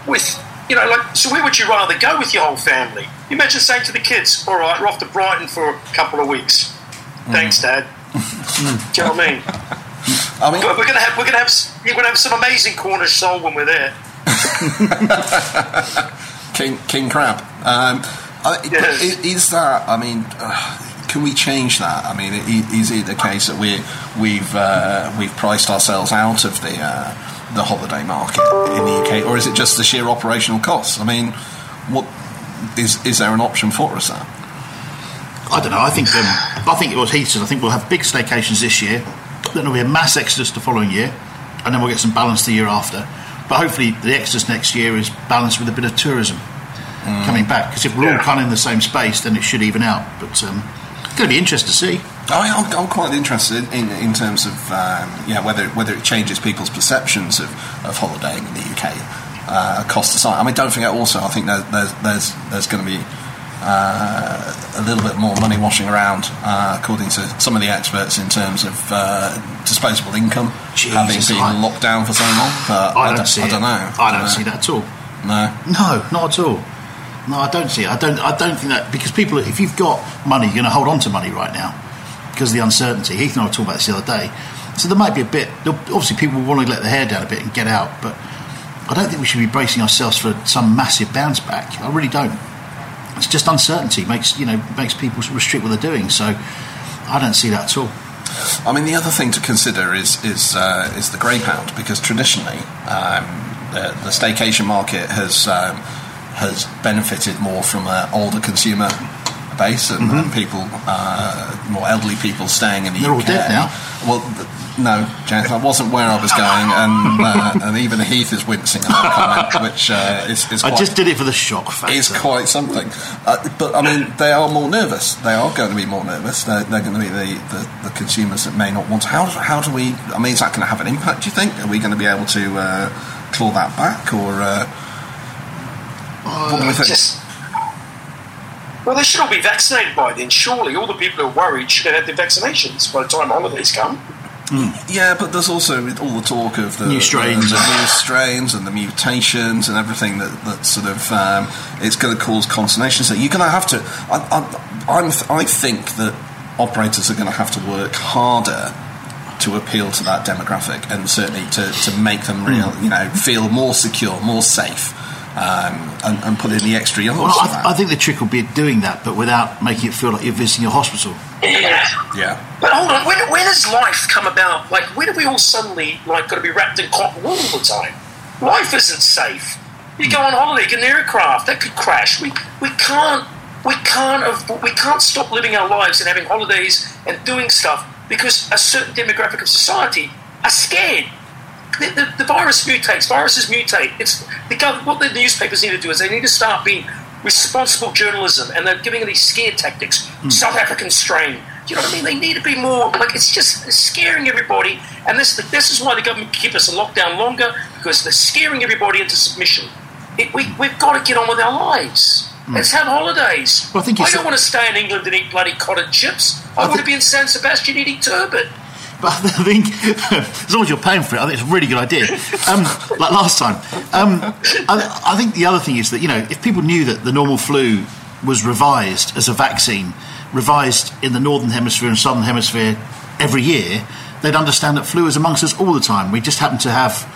S3: with." You know, like, so where would you rather go with your whole family? You imagine saying to the kids, all right, we're off to Brighton for a couple of weeks. Thanks, Dad. Do you know what I mean?
S1: I mean,
S3: we're gonna have we're gonna have you're gonna have some amazing Cornish sole when we're there.
S1: King King Crab. Um, I, but
S3: Yes.
S1: is that? I mean, uh, can we change that? I mean, is it the case that we we've uh, we've priced ourselves out of the uh, the holiday market in the UK, or is it just the sheer operational costs? I mean, what is is there an option for us there?
S2: I don't know. I think um, I think it was Heath said. I think we'll have big staycations this year. Then there'll be a mass exodus the following year, and then we'll get some balance the year after. But hopefully, the exodus next year is balanced with a bit of tourism coming back. Because if we're all kind of in the same space, then it should even out. But um, it's going to be interesting to see.
S1: I, I'm, I'm quite interested in, in terms of um, yeah whether whether it changes people's perceptions of, of holidaying in the UK. Uh, cost aside, I mean, don't forget. Also, I think there, there's there's there's going to be uh, a little bit more money washing around, uh, according to some of the experts, in terms of uh, disposable income having
S2: Jesus,
S1: been
S2: I-
S1: locked down for so long. But
S2: I, don't see
S1: I don't know.
S2: I don't see that at all.
S1: No.
S2: No, not at all. No, I don't see it. I don't. I don't think that because people, if you've got money, you're going to hold on to money right now because of the uncertainty. Heath and I were talking about this the other day. So there might be a bit. Obviously, people want to let their hair down a bit and get out, but I don't think we should be bracing ourselves for some massive bounce back. I really don't. It's just uncertainty makes you know makes people restrict what they're doing. So I don't see that at all.
S1: I mean, the other thing to consider is is uh, is the grey pound because traditionally um, the, the staycation market has um, has benefited more from an older consumer base and, and people uh, more elderly people staying in the
S2: Mm-hmm. They're all
S1: UK.
S2: dead now.
S1: Well, no, James, that wasn't where I was going, and uh, and even Heath is wincing at that comment, which uh, is, is
S2: I just did it for the shock factor.
S1: is quite something. Uh, but I mean, they are more nervous. They are going to be more nervous. They're, they're going to be the, the, the consumers that may not want. To. How how do we? I mean, is that going to have an impact? Do you think? Are we going to be able to uh, claw that back, or uh, what do we think?
S3: Just well, they should all be vaccinated by then. Surely, all the people who are worried should have had their vaccinations by the time holidays come.
S1: Yeah, but there's also with all the talk of the
S2: New strains.
S1: the, the new strains and the mutations and everything that, that sort of um, it's going to cause consternation. So you're going to have to. I, I, I'm, I think that operators are going to have to work harder to appeal to that demographic and certainly to, to make them real, you know, feel more secure, more safe. Um, and, and put in the extra yards.
S2: Well, I,
S1: that.
S2: I think the trick will be doing that, but without making it feel like you're visiting a hospital.
S3: Yeah.
S1: yeah.
S3: But hold on, where, where does life come about? Like, where do we all suddenly like got to be wrapped in cotton wool all the time? Life isn't safe. You go on holiday, get an aircraft that could crash. We we can't we can't av- we can't stop living our lives and having holidays and doing stuff because a certain demographic of society are scared. The, the, the virus mutates. Viruses mutate. It's the gov- what the newspapers need to do is they need to start being responsible journalism, and they're giving these scare tactics. Hmm. South African strain. Do you know what I mean? They need to be more like it's just scaring everybody, and this this is why the government keep us in lockdown longer because they're scaring everybody into submission. It, we we've got to get on with our lives. Hmm. Let's have holidays.
S2: Well, I
S3: I don't want to stay in England and eat bloody cottage chips. I,
S2: I
S3: want to be in San Sebastian eating turbot.
S2: But I think, as long as you're paying for it, I think it's a really good idea. Um, like last time. Um, I, I think the other thing is that, you know, if people knew that the normal flu was revised as a vaccine, revised in the Northern Hemisphere and Southern Hemisphere every year, they'd understand that flu is amongst us all the time. We just happen to have,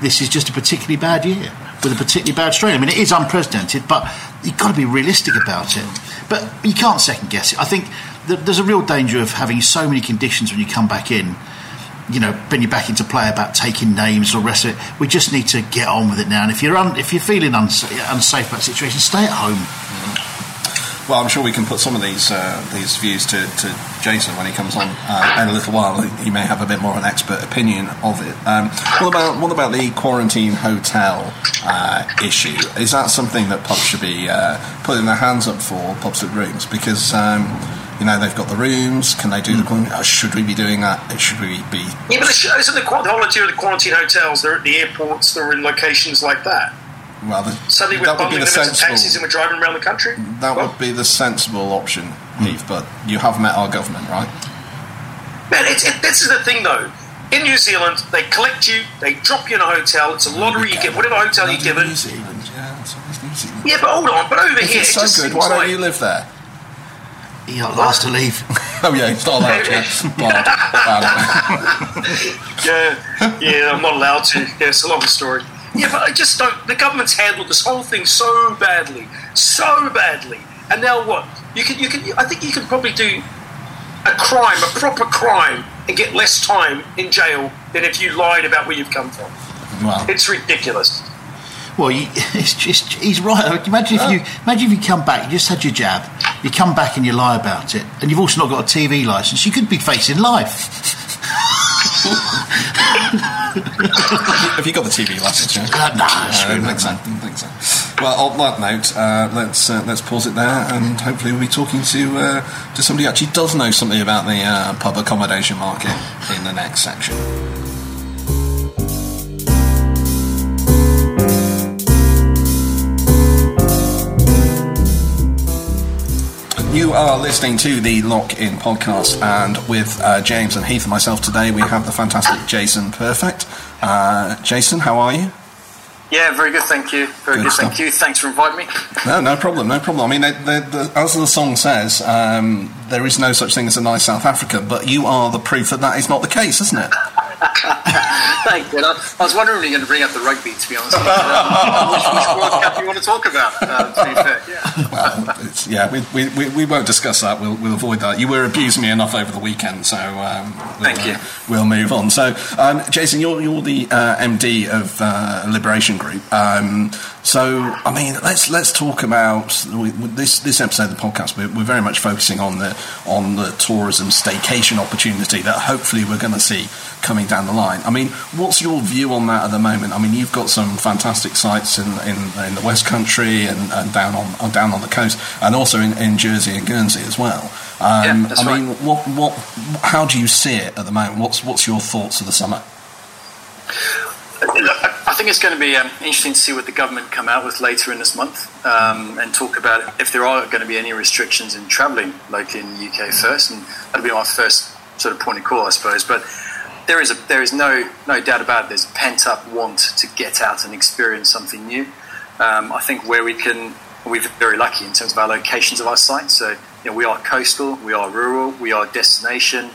S2: this is just a particularly bad year with a particularly bad strain. I mean, it is unprecedented, but you've got to be realistic about it. But you can't second guess it. I think there's a real danger of having so many conditions when you come back in. You know, when you're back into play about taking names or rest of it. We just need to get on with it now. And if you're un- if you're feeling unsa- unsafe about the situation, stay at home.
S1: Well, I'm sure we can put some of these uh, these views to, to Jayson when he comes on uh, in a little while. He may have a bit more of an expert opinion of it. Um, what about what about the quarantine hotel uh, issue? Is that something that pubs should be uh, putting their hands up for? Pubs with rooms because. Um, you know they've got the rooms. Can they do the quarantine? uh, Should we be doing that? Should we be?
S3: Yeah, but the, isn't the, the whole idea of the quarantine hotels? They're at the airports. They're in locations like that.
S1: Well, the,
S3: Suddenly we're bumbling
S1: the
S3: them into taxis and we're driving around the country.
S1: That
S3: Well,
S1: would be the sensible option, Heath. But you have met our government, right?
S3: Man, it's, it, this is the thing though. In New Zealand, they collect you, they drop you in a hotel. It's a lottery. You get whatever hotel you're given.
S1: New Zealand, yeah, it's always New Zealand.
S3: Yeah, but hold on. But over
S1: If
S3: here,
S1: it's
S3: it
S1: so
S3: just
S1: good, why don't
S3: like-
S1: you live there?
S2: You're not last to leave.
S1: Oh yeah, it's not allowed. Yeah, Bad. Bad.
S3: Yeah, yeah, I'm not allowed to. Yeah, it's a long story. Yeah, but I just don't. The government's handled this whole thing so badly, so badly. And now what? You can, you can. I think you can probably do a crime, a proper crime, and get less time in jail than if you lied about where you've come from.
S1: Well,
S3: It's ridiculous.
S2: Well, you, it's just he's right. Imagine if you imagine if you come back, you just had your jab, you come back and you lie about it, and you've also not got a TV license. You could be facing life.
S1: have you got the TV license? Yeah?
S2: Uh,
S1: No, I don't
S2: that,
S1: think so.
S2: man.
S1: don't think so. Well, on that note, uh, let's uh, let's pause it there, and hopefully we'll be talking to uh, to somebody who actually does know something about the uh, pub accommodation market in the next section. You are listening to the Lock In podcast, and with uh, James and Heath and myself today, we have the fantastic Jayson Perfect. Uh, Jayson, how are you?
S4: Yeah, very good, thank you. Very
S1: Good
S4: good, thank you. Thanks for inviting me.
S1: No, no problem, no problem. I mean, the, the, the, as the song says, um, there is no such thing as a nice South Africa, but you are the proof that that is not the case, isn't it?
S4: Thank you. I, I was wondering when you're going to bring up the rugby, to be honest. with you. Um, which, which World Cup you want to talk about, uh, to be fair. Yeah.
S1: Well, it's, yeah, we, we, we, we won't discuss that. We'll, we'll avoid that. You were abusing me enough over the weekend, so um, we'll,
S4: Thank you.
S1: uh, we'll move on. So, um, Jayson, you're, you're the uh, MD of uh, Liberation Group. So, I mean, let's let's talk about we, this this episode of the podcast. We're, we're very much focusing on the on the tourism staycation opportunity that hopefully we're going to see coming down the line. I mean, what's your view on that at the moment? I mean, you've got some fantastic sites in in, in the West Country and, and down on uh, down on the coast, and also in, in Jersey and Guernsey as well. Um,
S4: Yeah, that's
S1: I mean, what what how do you see it at the moment? What's what's your thoughts of the summer?
S4: Think it's going to be um, interesting to see what the government come out with later in this month um, and talk about if there are going to be any restrictions in travelling locally in the UK first. And that'll be my first sort of point of call, I suppose. But there is a there is no no doubt about it. There's pent up want to get out and experience something new. Um, I think where we can we're very lucky in terms of our locations of our sites. So you know, we are coastal, we are rural, we are destination.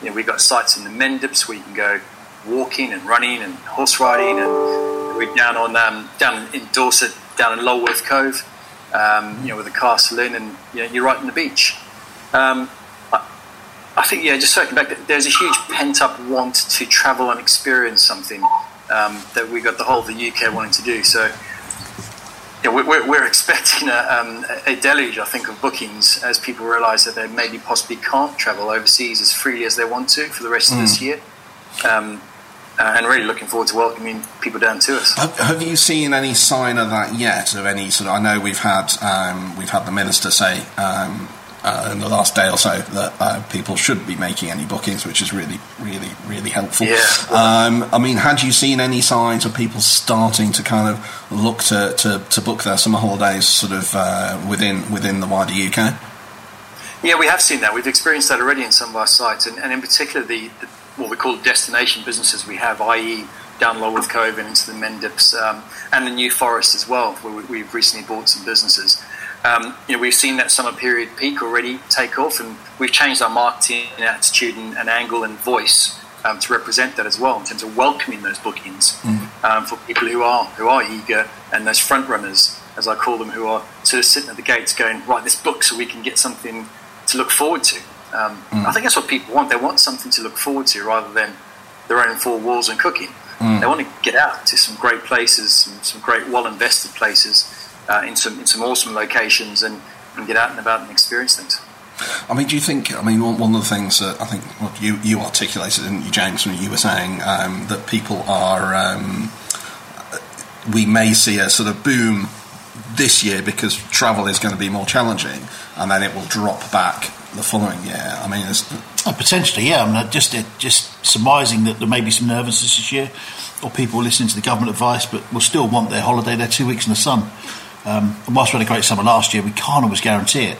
S4: You know, we've got sites in the Mendips where you can go walking and running and horse riding, and we're down on um, down in Dorset, down in Lulworth Cove, um, you know, with a castle in, and you know, you're right on the beach. Um, I, I, think, yeah, just circling back, there's a huge pent up want to travel and experience something um, that we got the whole of the UK wanting to do. So yeah, we're, we're expecting a, um, a, deluge, I think, of bookings as people realise that they maybe possibly can't travel overseas as freely as they want to for the rest mm. of this hmm. year. Um, uh, and really looking forward to welcoming people down to us.
S1: Have, you seen any sign of that yet? Of any sort of? I know we've had um, we've had the minister say um, uh, in the last day or so that uh, people should be making any bookings, which is really, really, really helpful.
S4: Yeah.
S1: Um, I mean, had you seen any signs of people starting to kind of look to, to, to book their summer holidays sort of uh, within within the wider UK?
S4: Yeah, we have seen that. We've experienced that already in some of our sites, and, and in particular the, the, what we call destination businesses we have, i.e., down Lulworth Cove and into the Mendips um, and the New Forest as well, where we, have recently bought some businesses. Um, you know, we've seen that summer period peak already take off, and we've changed our marketing attitude and, and angle and voice um, to represent that as well in terms of welcoming those bookings mm. um, for people who are who are eager and those front runners, as I call them, who are sort of sitting at the gates going, right, this book so we can get something to look forward to. Um, mm. I think that's what people want. They want something to look forward to rather than their own four walls and cooking. Mm. They want to get out to some great places, some, some great well invested places uh, in some in some awesome locations and, and get out and about and experience things.
S1: I mean, do you think? I mean, one, of the things that I think well, you you articulated, didn't you, James, when you were saying um, that people are. Um, we may see a sort of boom this year because travel is going to be more challenging, and then it will drop back the following year. I mean,
S2: oh, potentially, yeah. I mean, just just surmising that there may be some nervousness this year, or people listening to the government advice, but will still want their holiday, their two weeks in the sun. Um, and whilst we had a great summer last year, we can't always guarantee it.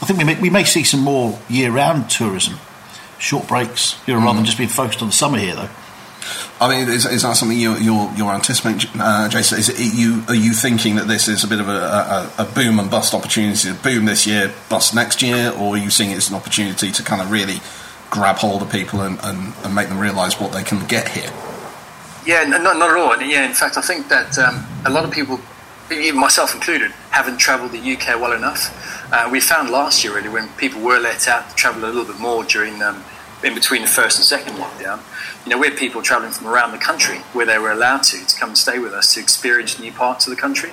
S2: I think we may, we may see some more year-round tourism, short breaks, you know, mm. rather than just being focused on the summer here, though.
S1: I mean, is, is that something you're, you're, you're anticipating, uh, Jayson? Is it, you are you thinking that this is a bit of a, a, a, boom and bust opportunity? Boom this year, bust next year, or are you seeing it as an opportunity to kind of really grab hold of people and, and, and make them realise what they can get here?
S4: Yeah, not, not at all. Yeah, in fact, I think that um, a lot of people even myself included, haven't travelled the UK well enough. Uh, we found last year, really, when people were let out to travel a little bit more during um, in between the first and second lockdown, you know, we had people travelling from around the country where they were allowed to to come and stay with us to experience new parts of the country.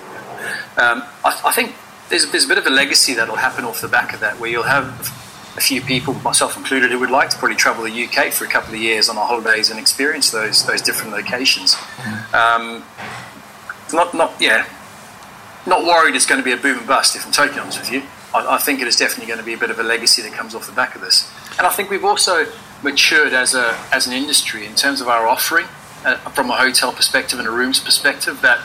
S4: Um, I, I, think there's, there's a bit of a legacy that'll happen off the back of that, where you'll have a few people, myself included, who would like to probably travel the UK for a couple of years on our holidays and experience those those different locations. Mm. Um, not not yeah, not worried it's going to be a boom and bust, if I'm totally honest with you. I, I, think it is definitely going to be a bit of a legacy that comes off the back of this. And I think we've also matured as, a, as an industry in terms of our offering uh, from a hotel perspective and a rooms perspective that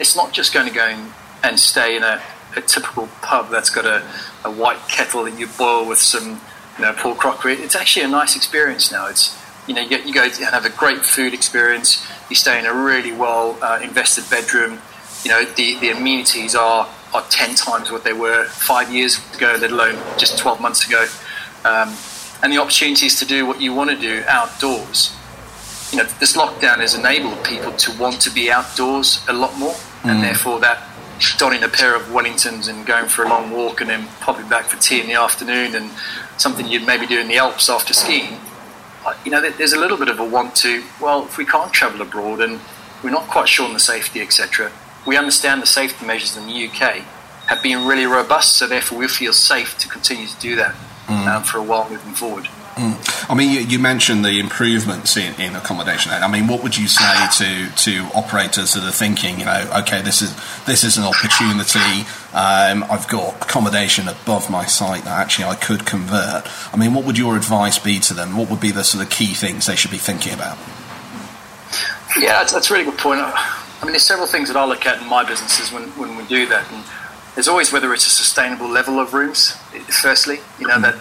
S4: it's not just going to go and stay in a, a typical pub that's got a, a, white kettle that you boil with some you know, poor crockery. It's actually a nice experience now. It's you know you, get, you go and have a great food experience. You stay in a really well uh, invested bedroom you know, the, the amenities are, are 10 times what they were five years ago, let alone just 12 months ago. Um, and the opportunities to do what you want to do outdoors. You know, this lockdown has enabled people to want to be outdoors a lot more, mm. and therefore that donning a pair of Wellingtons and going for a long walk and then popping back for tea in the afternoon and something you'd maybe do in the Alps after skiing. You know, there's a little bit of a want to, well, if we can't travel abroad and we're not quite sure on the safety, etc., we understand the safety measures in the UK have been really robust, so therefore we feel safe to continue to do that mm. um, for a while moving forward.
S1: Mm. I mean, you, you, mentioned the improvements in, in, accommodation. I mean, what would you say to, to operators that are thinking, you know, okay, this is this is an opportunity. Um, I've got accommodation above my site that actually I could convert. I mean, what would your advice be to them? What would be the sort of key things they should be thinking about?
S4: Yeah, that's, that's a really good point. I mean, there's several things that I look at in my businesses when, when we do that, and there's always whether it's a sustainable level of rooms. Firstly, you know that,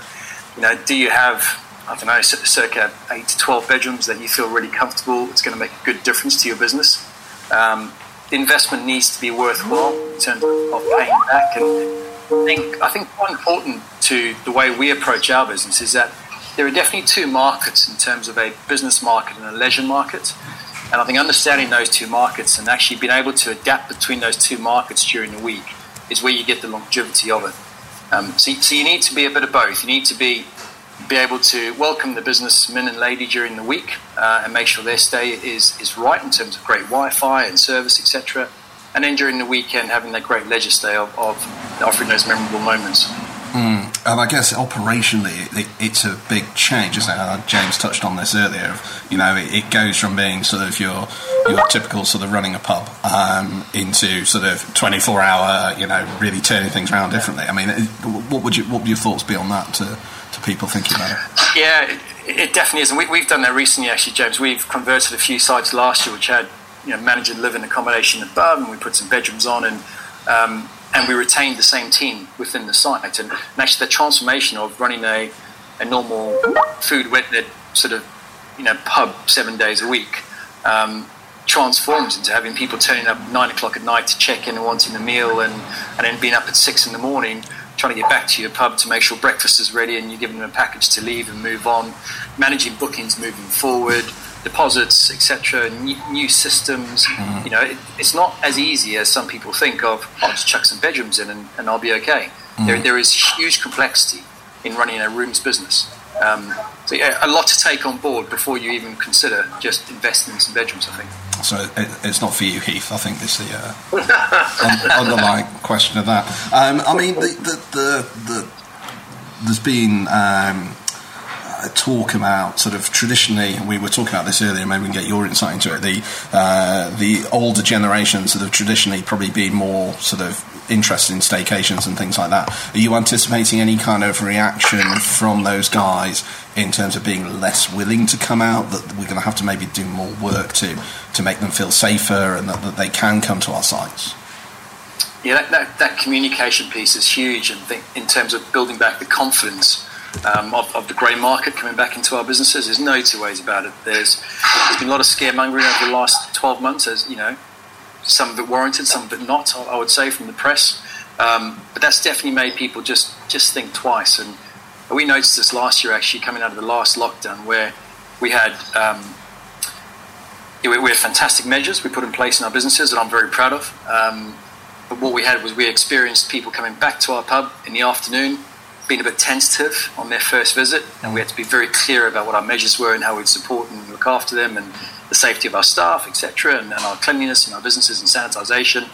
S4: you know, do you have I don't know, circa eight to twelve bedrooms that you feel really comfortable. It's going to make a good difference to your business. Um, the investment needs to be worthwhile in terms of paying back. And I think I think quite important to the way we approach our business is that there are definitely two markets in terms of a business market and a leisure market. And I think understanding those two markets and actually being able to adapt between those two markets during the week is where you get the longevity of it. Um, so, so you need to be a bit of both. You need to be be able to welcome the businessmen and lady during the week uh, and make sure their stay is, is right in terms of great Wi-Fi and service, etc. And then during the weekend, having that great leisure stay of, of offering those memorable moments.
S1: Mm. And I guess operationally, it, it's a big change, it? Uh, James touched on this earlier. You know, it, it, goes from being sort of your your typical sort of running a pub um, into sort of twenty four hour, you know, really turning things around differently. I mean, what would you what would your thoughts be on that to, to people thinking about it?
S4: Yeah, it, it definitely is, and we, have done that recently. Actually, James, we've converted a few sites last year which had you know managed live-in accommodation above, and we put some bedrooms on and. Um, and we retained the same team within the site. And, and actually, the transformation of running a, a normal food wet sort of you know pub seven days a week um, transforms into having people turning up nine o'clock at night to check in and wanting a meal, and and then being up at six in the morning trying to get back to your pub to make sure breakfast is ready and you're giving them a package to leave and move on, managing bookings moving forward deposits, etc., new, new, systems. Mm-hmm. You know, it, it's not as easy as some people think of. I'll just chuck some bedrooms in and, and I'll be okay. Mm-hmm. There, there is huge complexity in running a rooms business. Um, so yeah, a lot to take on board before you even consider just investing in some bedrooms. I think.
S1: So it, it's not for you, Heath. I think this is the uh, underlying question of that. Um, I mean, the, the, the, the there's been um, talk about sort of traditionally, we were talking about this earlier, maybe we can get your insight into it. The uh, the older generations that have traditionally probably been more sort of interested in staycations and things like that. Are you anticipating any kind of reaction from those guys in terms of being less willing to come out? That we're going to have to maybe do more work to to make them feel safer and that, that they can come to our sites.
S4: Yeah, that, that, that communication piece is huge, and in terms of building back the confidence um, of, of, the grey market coming back into our businesses. There's no two ways about it. There's, there's been a lot of scaremongering over the last 12 months, as you know, some of it warranted, some of it not. I, would say from the press, um, but that's definitely made people just just think twice. And we noticed this last year, actually, coming out of the last lockdown, where we had. Um, we had fantastic measures we put in place in our businesses that I'm very proud of. Um, but what we had was we experienced people coming back to our pub in the afternoon been a bit tentative on their first visit, and we had to be very clear about what our measures were and how we'd support and look after them, and the safety of our staff, etc., and, and, our cleanliness in our businesses and sanitisation.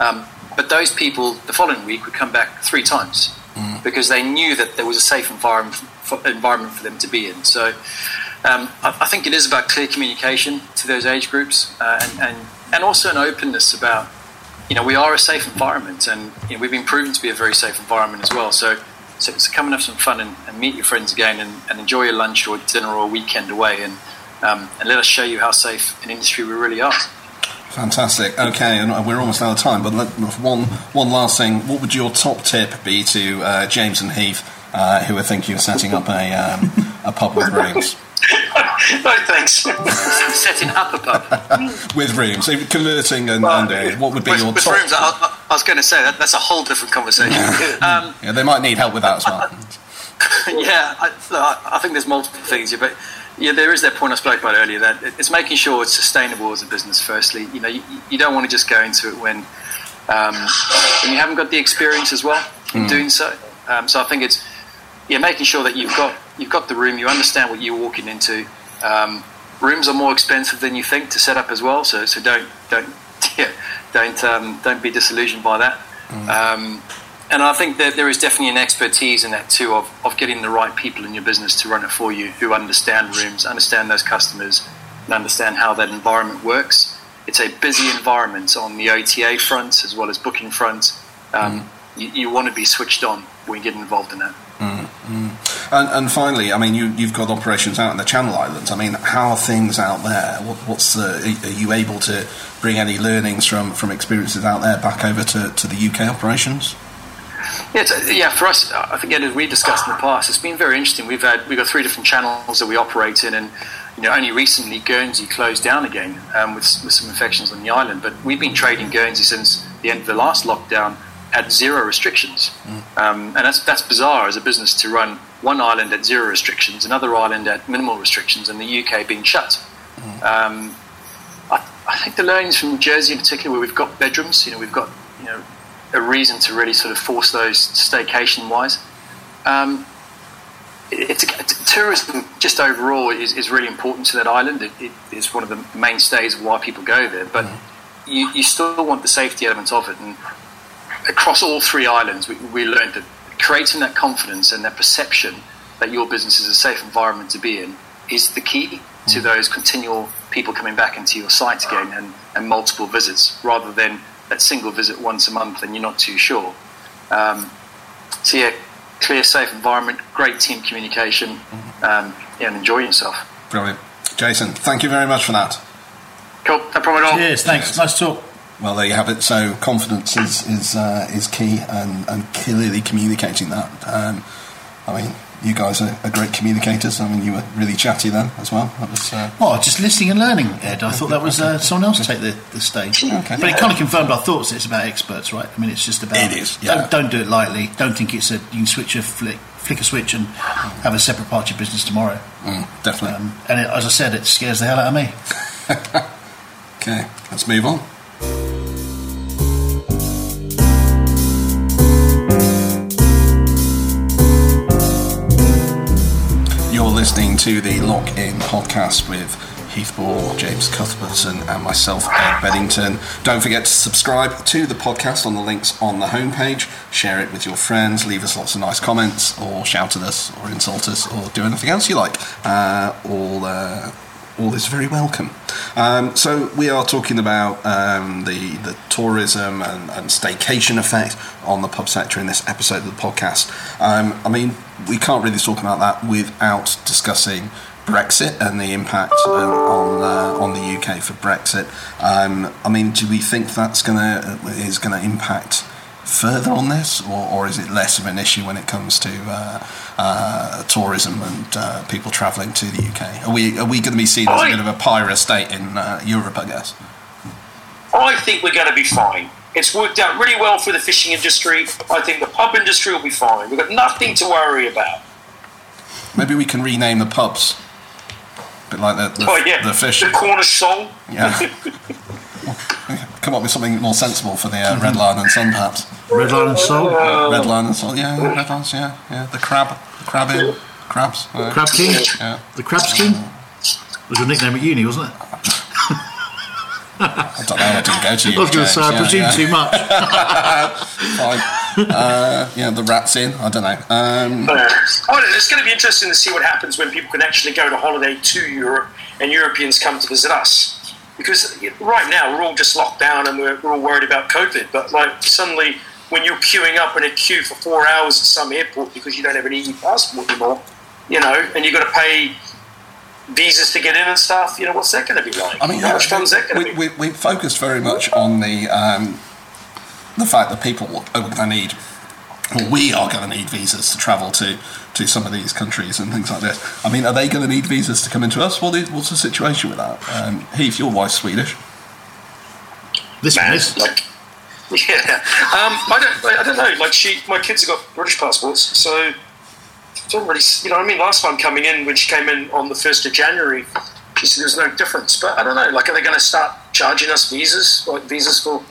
S4: Um, but those people, the following week, would come back three times mm. because they knew that there was a safe environment for, environment for them to be in. So um, I, I, think it is about clear communication to those age groups uh, and, and, and also an openness about, you know, we are a safe environment and you know, we've been proven to be a very safe environment as well. So so, so come and have some fun and, and meet your friends again and, and, enjoy your lunch or dinner or weekend away and, um, and let us show you how safe an industry we really are.
S1: Fantastic. Okay, and we're almost out of time, but let, one, one last thing. What would your top tip be to uh, James and Heath, uh, who are thinking of setting up a, um, a pub with rooms?
S3: no, thanks.
S4: Setting up a pub
S1: with rooms, so converting and, well, and uh, what would be
S4: with,
S1: your
S4: with
S1: top?
S4: Rooms, I, I, was going to say that that's a whole different conversation.
S1: um, yeah, they might need help with that as well.
S4: yeah, I, I, think there's multiple things here, but yeah, there is that point I spoke about earlier that it's making sure it's sustainable as a business. Firstly, you know, you, you don't want to just go into it when um, when you haven't got the experience as well in mm. doing so. Um, so I think it's yeah, making sure that you've got you've got the room, you understand what you're walking into. Um, rooms are more expensive than you think to set up as well, so so don't don't yeah, don't um, don't be disillusioned by that. Mm. Um, and I think that there is definitely an expertise in that too of, of getting the right people in your business to run it for you who understand rooms, understand those customers, and understand how that environment works. It's a busy environment on the OTA front as well as booking front. Um, mm. you, you want to be switched on when you get involved in that.
S1: Mm, mm. And, and, finally, I mean, you, have got operations out in the Channel Islands. I mean, how are things out there? What, what's the, are you able to bring any learnings from, from experiences out there back over to, to the UK operations?
S4: Yeah, yeah. For us, I think as we discussed in the past, it's been very interesting. We've had we've got three different channels that we operate in, and you know, only recently Guernsey closed down again um, with, with some infections on the island. But we've been trading Guernsey since the end of the last lockdown at zero restrictions, mm. um, and that's that's bizarre as a business to run one island at zero restrictions, another island at minimal restrictions, and the UK being shut. Mm. Um, I, I, think the learnings from Jersey in particular, where we've got bedrooms, you know, we've got you know a reason to really sort of force those staycation wise. Um, it's, it's, tourism just overall is, is really important to that island. It, it is one of the mainstays of why people go there, but mm. you, you still want the safety element of it. And across all three islands, we, we learned that creating that confidence and that perception that your business is a safe environment to be in is the key to mm. those continual people coming back into your site again and, and multiple visits rather than that single visit once a month and you're not too sure. Um, so yeah, clear, safe environment, great team communication, mm-hmm. um, yeah, and enjoy yourself.
S1: Brilliant, Jayson. Thank you very much for that.
S3: Cool, no problem at all.
S2: Cheers, thanks. Cheers. Nice talk.
S1: Well, there you have it. So confidence is is uh, is key, and, and clearly communicating that. Um, I mean, you guys are, are, great communicators. I mean, you were really chatty then as well. That was uh...
S2: well, just listening and learning, Ed. I thought that was uh, someone else take the, the stage. Okay. But it kind of confirmed our thoughts. It's about experts, right? I mean, it's just about
S1: it is. Yeah.
S2: Don't, don't do it lightly. Don't think it's a you can switch a flick, flick a switch and have a separate part of your business tomorrow.
S1: Mm, definitely. Um,
S2: and it, as I said, it scares the hell out of me.
S1: okay, let's move on. Listening to the Lock In podcast with Heath Ball, James Cuthbertson, and myself, Ed Bedington. Don't forget to subscribe to the podcast on the links on the homepage. Share it with your friends. Leave us lots of nice comments, or shout at us, or insult us, or do anything else you like. Uh, all uh, all is very welcome. Um, so we are talking about um, the the tourism and, and, staycation effect on the pub sector in this episode of the podcast. Um, I mean, we can't really talk about that without discussing Brexit and the impact uh, on uh, on the UK for Brexit. Um, I mean, do we think that's gonna is gonna impact? Further on this, or, or is it less of an issue when it comes to uh, uh, tourism and uh, people travelling to the UK? Are we are we going to be seen as a bit of a pirate state in uh, Europe? I guess.
S3: I think we're going to be fine. It's worked out really well for the fishing industry. I think the pub industry will be fine. We've got nothing to worry about.
S1: Maybe we can rename the pubs. A bit like the, the, oh, yeah. the fish.
S3: The Cornish sole.
S1: Yeah. come up with something more sensible for the uh, Red Lion and Sun, perhaps.
S2: Red Lion and Sun?
S1: Red Lion and Sun, yeah, Red Lions, yeah, yeah. The crab, the crab in, crabs.
S2: Uh, crab King? Yeah. The Crabs King? Was your nickname at uni, wasn't it?
S1: I don't know. I didn't go to uni.
S2: I was going to say, I presume yeah. too much.
S1: Fine. Uh, yeah, the rats in. I don't know. Um,
S3: oh, it's going to be interesting to see what happens when people can actually go to holiday to Europe and Europeans come to visit us because right now we're all just locked down and we're, we're all worried about COVID. But like suddenly, when you're queuing up in a queue for four hours at some airport because you don't have an EU passport anymore, you know, and you've got to pay visas to get in and stuff. You know, what's that going to be like?
S1: I mean, how much fun's that going to
S3: be?
S1: We, we focused very much on the um, the fact that people are going to need, or we are going to need visas to travel to to some of these countries and things like this. I mean, are they going to need visas to come into us? What is, what's the situation with that? Um, Heath, your wife's Swedish.
S2: This Man, is.
S3: Like, yeah. Um, I don't. I don't know. Like she, my kids have got British passports, so don't really. You know, I mean, last time coming in when she came in on the first of January, she said there's no difference. But I don't know. Like, are they going to start charging us visas, like visas for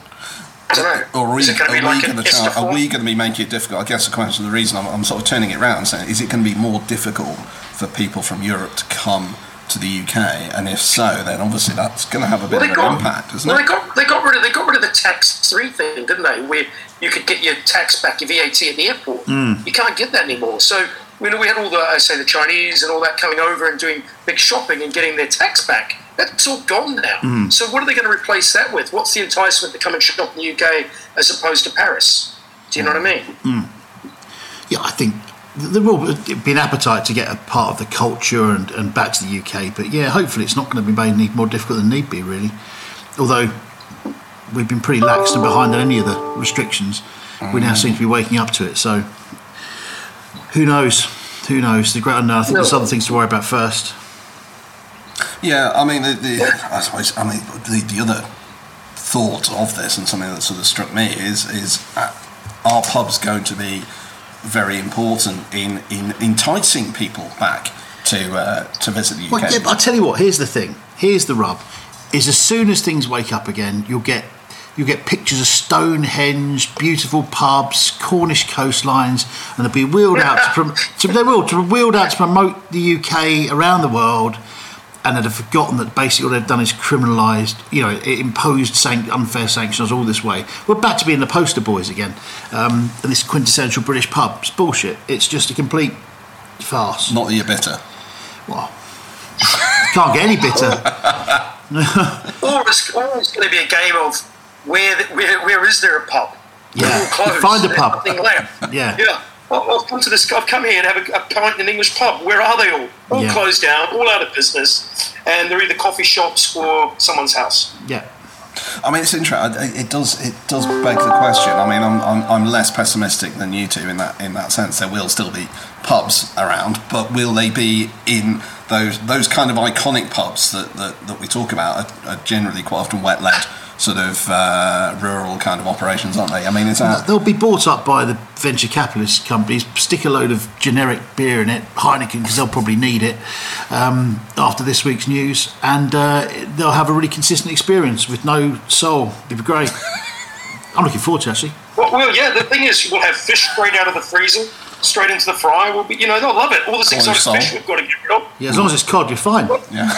S3: or are we, are, we like
S1: gonna char- are we going to be making it difficult? I guess the question, the reason I'm, I'm, sort of turning it around, and saying, is it going to be more difficult for people from Europe to come to the UK? And if so, then obviously that's going to have a bit well, of got, an impact, isn't
S3: well,
S1: it?
S3: They got, they got rid of they got rid of the tax three thing, didn't they? Where you could get your tax back, your VAT at the airport.
S2: Mm.
S3: You can't get that anymore. So we know we had all the I say the Chinese and all that coming over and doing big shopping and getting their tax back. That's all gone now.
S2: Mm.
S3: So what are they going to replace that with? What's the enticement to come and shop in the UK as opposed to Paris? Do you know what I mean?
S2: Mm. Yeah, I think there will be an appetite to get a part of the culture and, and back to the UK. But yeah, hopefully it's not going to be made any more difficult than need be, really. Although we've been pretty lax and behind on any of the restrictions. we now seem to be waking up to it. So who knows? Who knows? The great unknown. I think there's other things to worry about first.
S1: Yeah, I mean, the, the, I suppose, I mean, the, the other thought of this and something that sort of struck me is is uh, are pubs going to be very important in, in enticing people back to uh, to visit the UK?
S2: Well, yeah, but I'll tell you what. Here's the thing. Here's the rub. Is as soon as things wake up again, you'll get you'll get pictures of Stonehenge, beautiful pubs, Cornish coastlines, and they'll be wheeled out to, prom- to they will to wheeled out to promote the UK around the world. And they'd have forgotten that basically all they've done is criminalised, you know, it imposed san- unfair sanctions all this way. We're back to being the poster boys again. Um, and this quintessential British pub. It's bullshit. It's just a complete farce.
S1: Not that you're bitter.
S2: Well, can't get any bitter.
S3: Or it's, or it's going to be a game of where, where where is there a pub?
S2: Yeah.
S3: They're all closed.
S2: Find a pub.
S3: Nothing left.
S2: Yeah.
S3: Yeah. Well, I've come to this. I've come here and have a, a pint in an English pub. Where are they all? All
S2: Yeah.
S3: closed down, all out of business, and they're either coffee shops or someone's house.
S2: Yeah.
S1: I mean, it's interesting. It does it does beg the question. I mean, I'm, I'm, I'm less pessimistic than you two in that in that sense. There will still be pubs around, but will they be in those those kind of iconic pubs that, that, that we talk about are, are generally quite often wet led sort of uh, rural kind of operations, aren't they? I mean, is that
S2: They'll be bought up by the venture capitalist companies, stick a load of generic beer in it, Heineken, because they'll probably need it um, after this week's news, and uh, they'll have a really consistent experience with no soul. It'd be great. I'm looking forward to it, actually.
S3: Well, well, yeah. The thing is, we'll have fish straight out of the freezer, straight into the fryer. We'll be, you know, they'll love it. All this
S1: Cornish
S3: exotic
S1: sole.
S3: fish we've got to get rid of.
S2: Yeah, as long as it's cod, you're fine.
S1: yeah?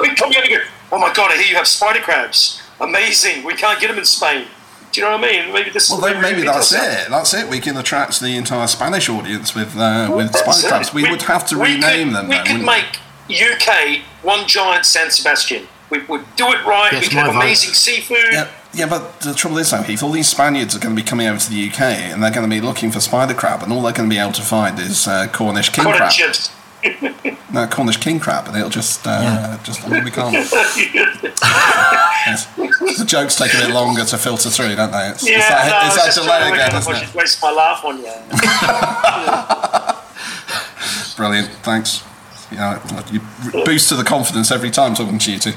S3: We come here and go, oh my god, I hear you have spider crabs. Amazing. We can't get them in Spain. Do you know what I mean? Maybe this.
S1: Well, then maybe
S3: we
S1: that's
S3: do
S1: it. That's it. We can attract the entire Spanish audience with uh, with
S3: That's
S1: spider
S3: it.
S1: crabs. We, would have to rename
S3: could,
S1: them.
S3: We
S1: though,
S3: could
S1: wouldn't
S3: make UK one giant San Sebastian. We would do it right.
S2: Gets
S3: we could have
S2: my vote.
S3: amazing seafood.
S1: Yeah, yeah, but the trouble is, though, Heath, all these Spaniards are going to be coming over to the UK and they're going to be looking for spider crab, and all they're going to be able to find is uh, Cornish king
S3: Cottage
S1: crab.
S3: chips.
S1: No, Cornish king crab, and it'll just, uh,
S2: Yeah.
S1: just I mean, we can't. Yes. The jokes take a bit longer to filter through, don't they? It's,
S3: Yeah,
S1: it's that,
S3: no, I
S1: it's
S3: was
S1: that
S3: just
S1: delay
S3: to
S1: again,
S3: I
S1: isn't
S3: should
S1: it?
S3: waste my laugh on you.
S1: Brilliant, thanks. Yeah, you boost to the confidence every time talking to you two.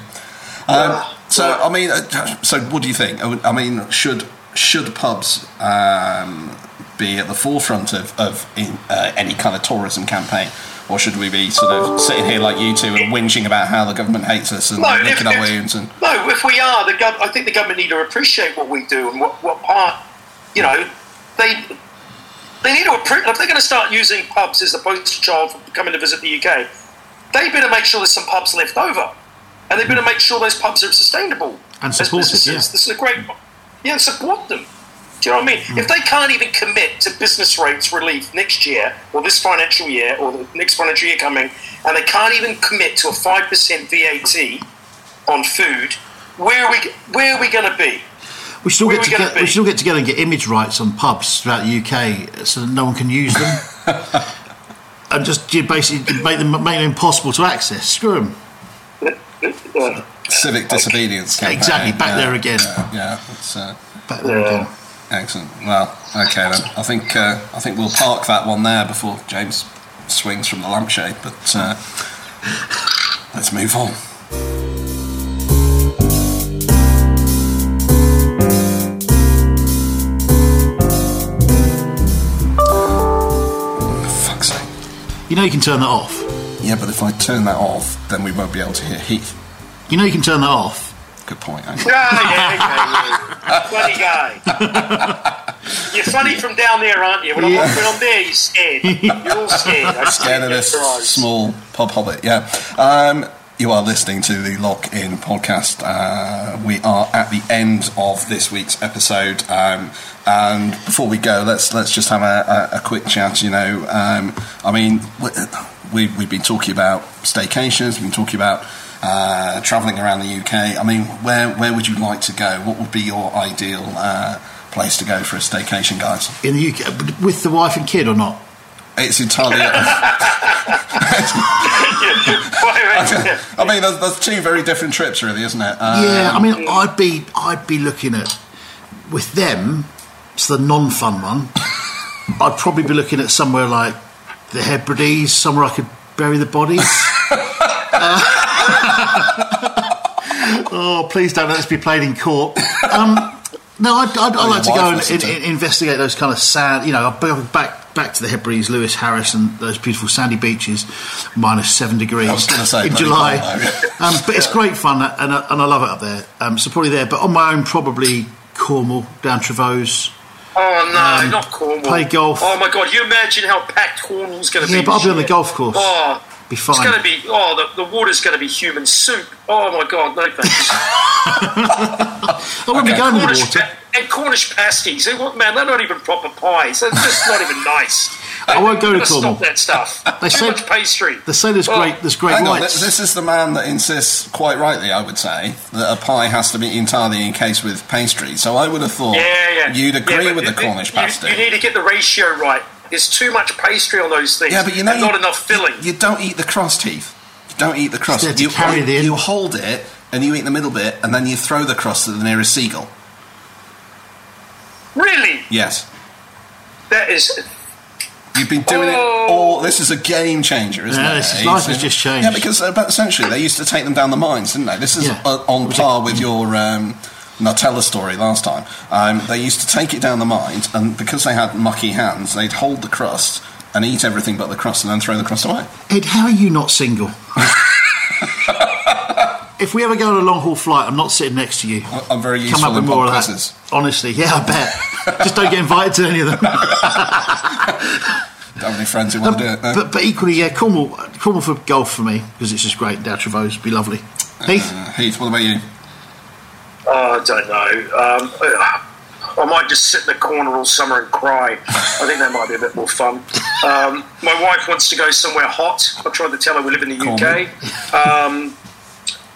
S1: Um, so, I mean, uh, so what do you think? I I mean, should should pubs um, be at the forefront of, of in, uh, any kind of tourism campaign, or should we be sort of sitting here like you two and whinging about how the government hates us and
S3: No, if-
S1: licking our wounds? And
S3: No, if we are, the gov- I think the government need to appreciate what we do and what, what part, you know, they they need to appreciate. If they're going to start using pubs as the poster child for coming to visit the UK, they better make sure there's some pubs left over, and they better mm. make sure those pubs are sustainable
S2: And
S3: as
S2: support it, yeah.
S3: This is a great, yeah, and support them. Do you know what I mean? If they can't even commit to business rates relief next year, or this financial year, or the next financial year coming, and they can't even commit to a five percent VAT on food, where are we? Where are we going to be?
S2: We should all
S3: Where
S2: get
S3: are we gonna
S2: together. We
S3: be?
S2: should all get together and get image rights on pubs throughout the UK, so that no one can use them, and just you basically make them make them impossible to access. Screw them.
S1: Civic disobedience campaign.
S2: Exactly, back there again.
S1: Yeah, yeah uh,
S2: Back there again.
S1: Excellent. Well, okay then. I think uh, I think we'll park that one there before James swings from the lampshade. But uh, let's move on. Fuck's sake.
S2: You know you can turn that off.
S1: Yeah, but if I turn that off, then we won't be able to hear Heath.
S2: You know you can turn that off.
S1: Good point. eh?
S3: yeah, yeah, yeah, yeah. Funny guy. You're funny from down there, aren't you? When I'm,
S2: Yeah.
S3: when I'm there, you're scared. You're all scared. I see
S1: Scared of this small pub hobbit, yeah. Um, you are listening to the Lock In podcast. Uh, we are at the end of this week's episode, um, and before we go, let's let's just have a, a, a quick chat. You know, um, I mean, we, we've been talking about staycations, we've been talking about uh, travelling around the UK. I mean, where where would you like to go? What would be your ideal uh, place to go for a staycation, guys?
S2: In the UK, with the wife and kid or not?
S1: It's entirely.
S3: Wait, wait,
S1: I mean, there's, there's two very different trips, really, isn't it? Um,
S2: yeah, I mean, I'd be I'd be looking at with them It's the non-fun one, I'd probably be looking at somewhere like the Hebrides, somewhere I could bury the bodies. Uh, oh, please don't let us be played in court. Um, no, I'd, I'd, I'd like to go and in, in- investigate those kind of sand. You know, back back to the Hebrides, Lewis Harris, and those beautiful sandy beaches, minus seven degrees
S1: I was say,
S2: in July. um, but it's great fun, and, I- and I love it up there. Um, so probably there. But on my own, probably Cornwall, down Trevose.
S3: Oh no,
S2: Um,
S3: not Cornwall.
S2: play golf.
S3: Oh my god, you imagine how packed Cornwall's going to
S2: Yeah,
S3: be.
S2: but I'll be on the golf course.
S3: Oh,
S2: Be fine.
S3: It's going to be. Oh, the, the water's going to be human soup. Oh my god, no thanks.
S2: I wouldn't be going in the
S3: Cornish
S2: water.
S3: and Cornish pasties. Man, they're not even proper pies. They're just not even nice.
S2: I won't go to
S3: Gotta Stop that stuff.
S2: They
S3: Too
S2: said-
S3: much pastry.
S2: They say there's
S3: Oh.
S2: great, there's great
S1: Hang on,
S2: whites.
S1: this is the man that insists, quite rightly, I would say, that a pie has to be entirely encased with pastry. So I would have thought
S3: Yeah, yeah.
S1: you'd agree
S3: but
S1: with the
S3: you-
S1: Cornish
S3: you,
S1: pasty.
S3: You need to get the ratio right. There's too much pastry on those things.
S1: yeah, but you know,
S3: and
S1: you,
S3: not enough filling.
S1: You, you don't eat the crust, Heath. You don't eat the crust.
S2: there to
S1: you,
S2: carry the-
S1: you hold it and you eat the middle bit, and then you throw the crust to the nearest seagull.
S3: really,
S1: Yes.
S3: that is.
S1: You've been doing
S3: Oh.
S1: it all. This is a game changer, isn't
S2: Yeah,
S1: it?
S2: this is- life has just changed.
S1: Yeah, because uh, essentially they used to take them down the mines, didn't they? This is
S2: Yeah.
S1: uh, on par with your um, Nutella story last time. Um, they used to take it down the mines, and because they had mucky hands, they'd hold the crust and eat everything but the crust, and then throw the crust away.
S2: Ed, how are you not single? if we ever go on a long haul flight, I'm not sitting next to you.
S1: I'm very
S2: Come
S1: useful
S2: up with more of that. Honestly, yeah, I bet. Just don't get invited to any of them.
S1: Don't have any friends who want to do it. no?
S2: but, but equally, yeah, Cornwall, Cornwall for golf for me because it's just great. Down Trevose, be lovely. Heath,
S1: Uh, Heath, what about you?
S3: Oh, I don't know. Um, I might just sit in the corner all summer and cry. I think that might be a bit more fun. Um, my wife wants to go somewhere hot. I tried to tell her we live in the UK. Um,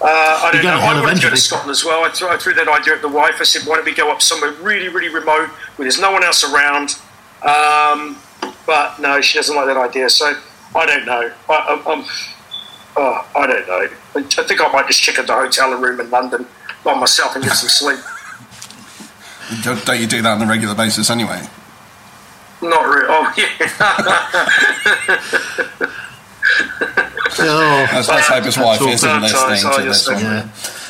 S3: uh, I don't know. I want to go to Scotland as well. I threw, I threw that idea at the wife. I said, why don't we go up somewhere really, really remote where there's no one else around? Um, but no, she doesn't like that idea. So I don't know. I, I'm, I'm, oh, I don't know. I think I might just check into the hotel room in London by myself and get some sleep.
S1: Don't, don't you do that on a regular basis anyway?
S3: Not really. Oh, yeah.
S2: oh,
S1: Let's, let's hope his wife isn't listening to
S3: yes,
S1: this one.
S2: yeah.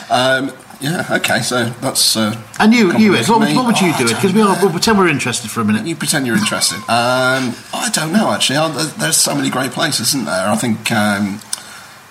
S1: Um, yeah, okay, so that's. Uh,
S2: And you, you, Ed,
S1: compliment
S2: what, what would you
S1: Oh,
S2: do?
S1: I
S2: Because we are, we'll pretend we're interested for a minute.
S1: You pretend you're interested. Um, I don't know actually. I, there's so many great places, isn't there? I think um,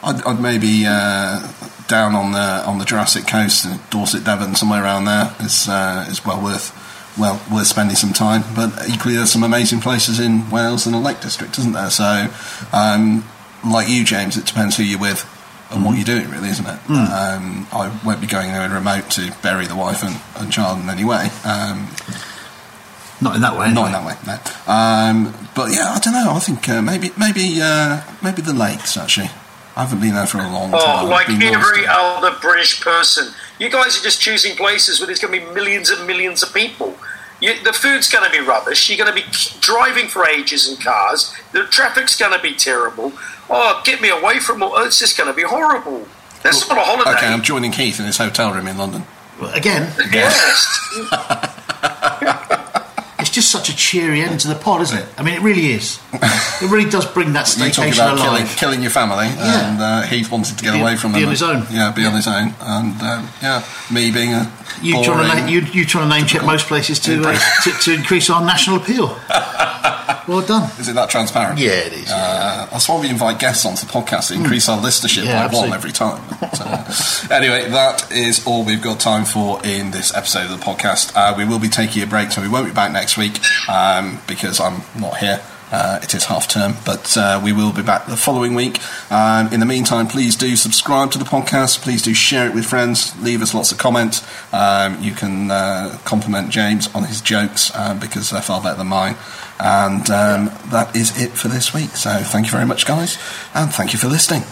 S1: I'd, I'd maybe uh, down on the on the Jurassic Coast, uh, Dorset, Devon, somewhere around there is uh, is well worth well worth spending some time. But equally, there's some amazing places in Wales and the Lake District, isn't there? So, um, like you, James, it depends who you're with. And what you're doing, really, isn't it? Um, I won't be going anywhere remote to bury the wife and, and child in any way. Um,
S2: Not in that way.
S1: not
S2: anyway.
S1: in that way, no. Um, but yeah, I don't know. I think uh, maybe maybe uh, maybe the lakes actually. I haven't been there for a long oh, time.
S3: Oh,
S1: I've
S3: like every other British person. You guys are just choosing places where there's going to be millions and millions of people. You, the food's going to be rubbish. You're going to be driving for ages in cars. The traffic's going to be terrible. Oh, get me away from all. It's just going to be horrible. That's not a holiday.
S1: Okay, I'm joining Keith in his hotel room in London.
S2: Well, Again,
S3: Yes.
S2: just such a cheery end to the pod, isn't it? I mean, it really is. It really does bring that staycation
S1: about killing,
S2: alive.
S1: killing your family,
S2: Yeah.
S1: and uh, Heath wanted to get
S2: Be-
S1: away from
S2: be
S1: them.
S2: on his own.
S1: Yeah, be on his own, and um, yeah, me being a
S2: You
S1: boring,
S2: trying to name, you, you trying to name check most places to, uh, to to increase our national appeal. well done.
S1: Is it that transparent?
S2: Yeah, it is.
S1: Uh, that's why we invite guests onto the podcast to increase our listenership
S2: Yeah,
S1: by one
S2: absolutely.
S1: every time. So, anyway, that is all we've got time for in this episode of the podcast. Uh, we will be taking a break, so we won't be back next week um, because I'm not here. Uh, it is half term, but uh, we will be back the following week. Um, in the meantime, please do subscribe to the podcast. Please do share it with friends. Leave us lots of comments. Um, you can uh, compliment James on his jokes uh, because they're far better than mine. And um, that is it for this week. So thank you very much, guys, and thank you for listening.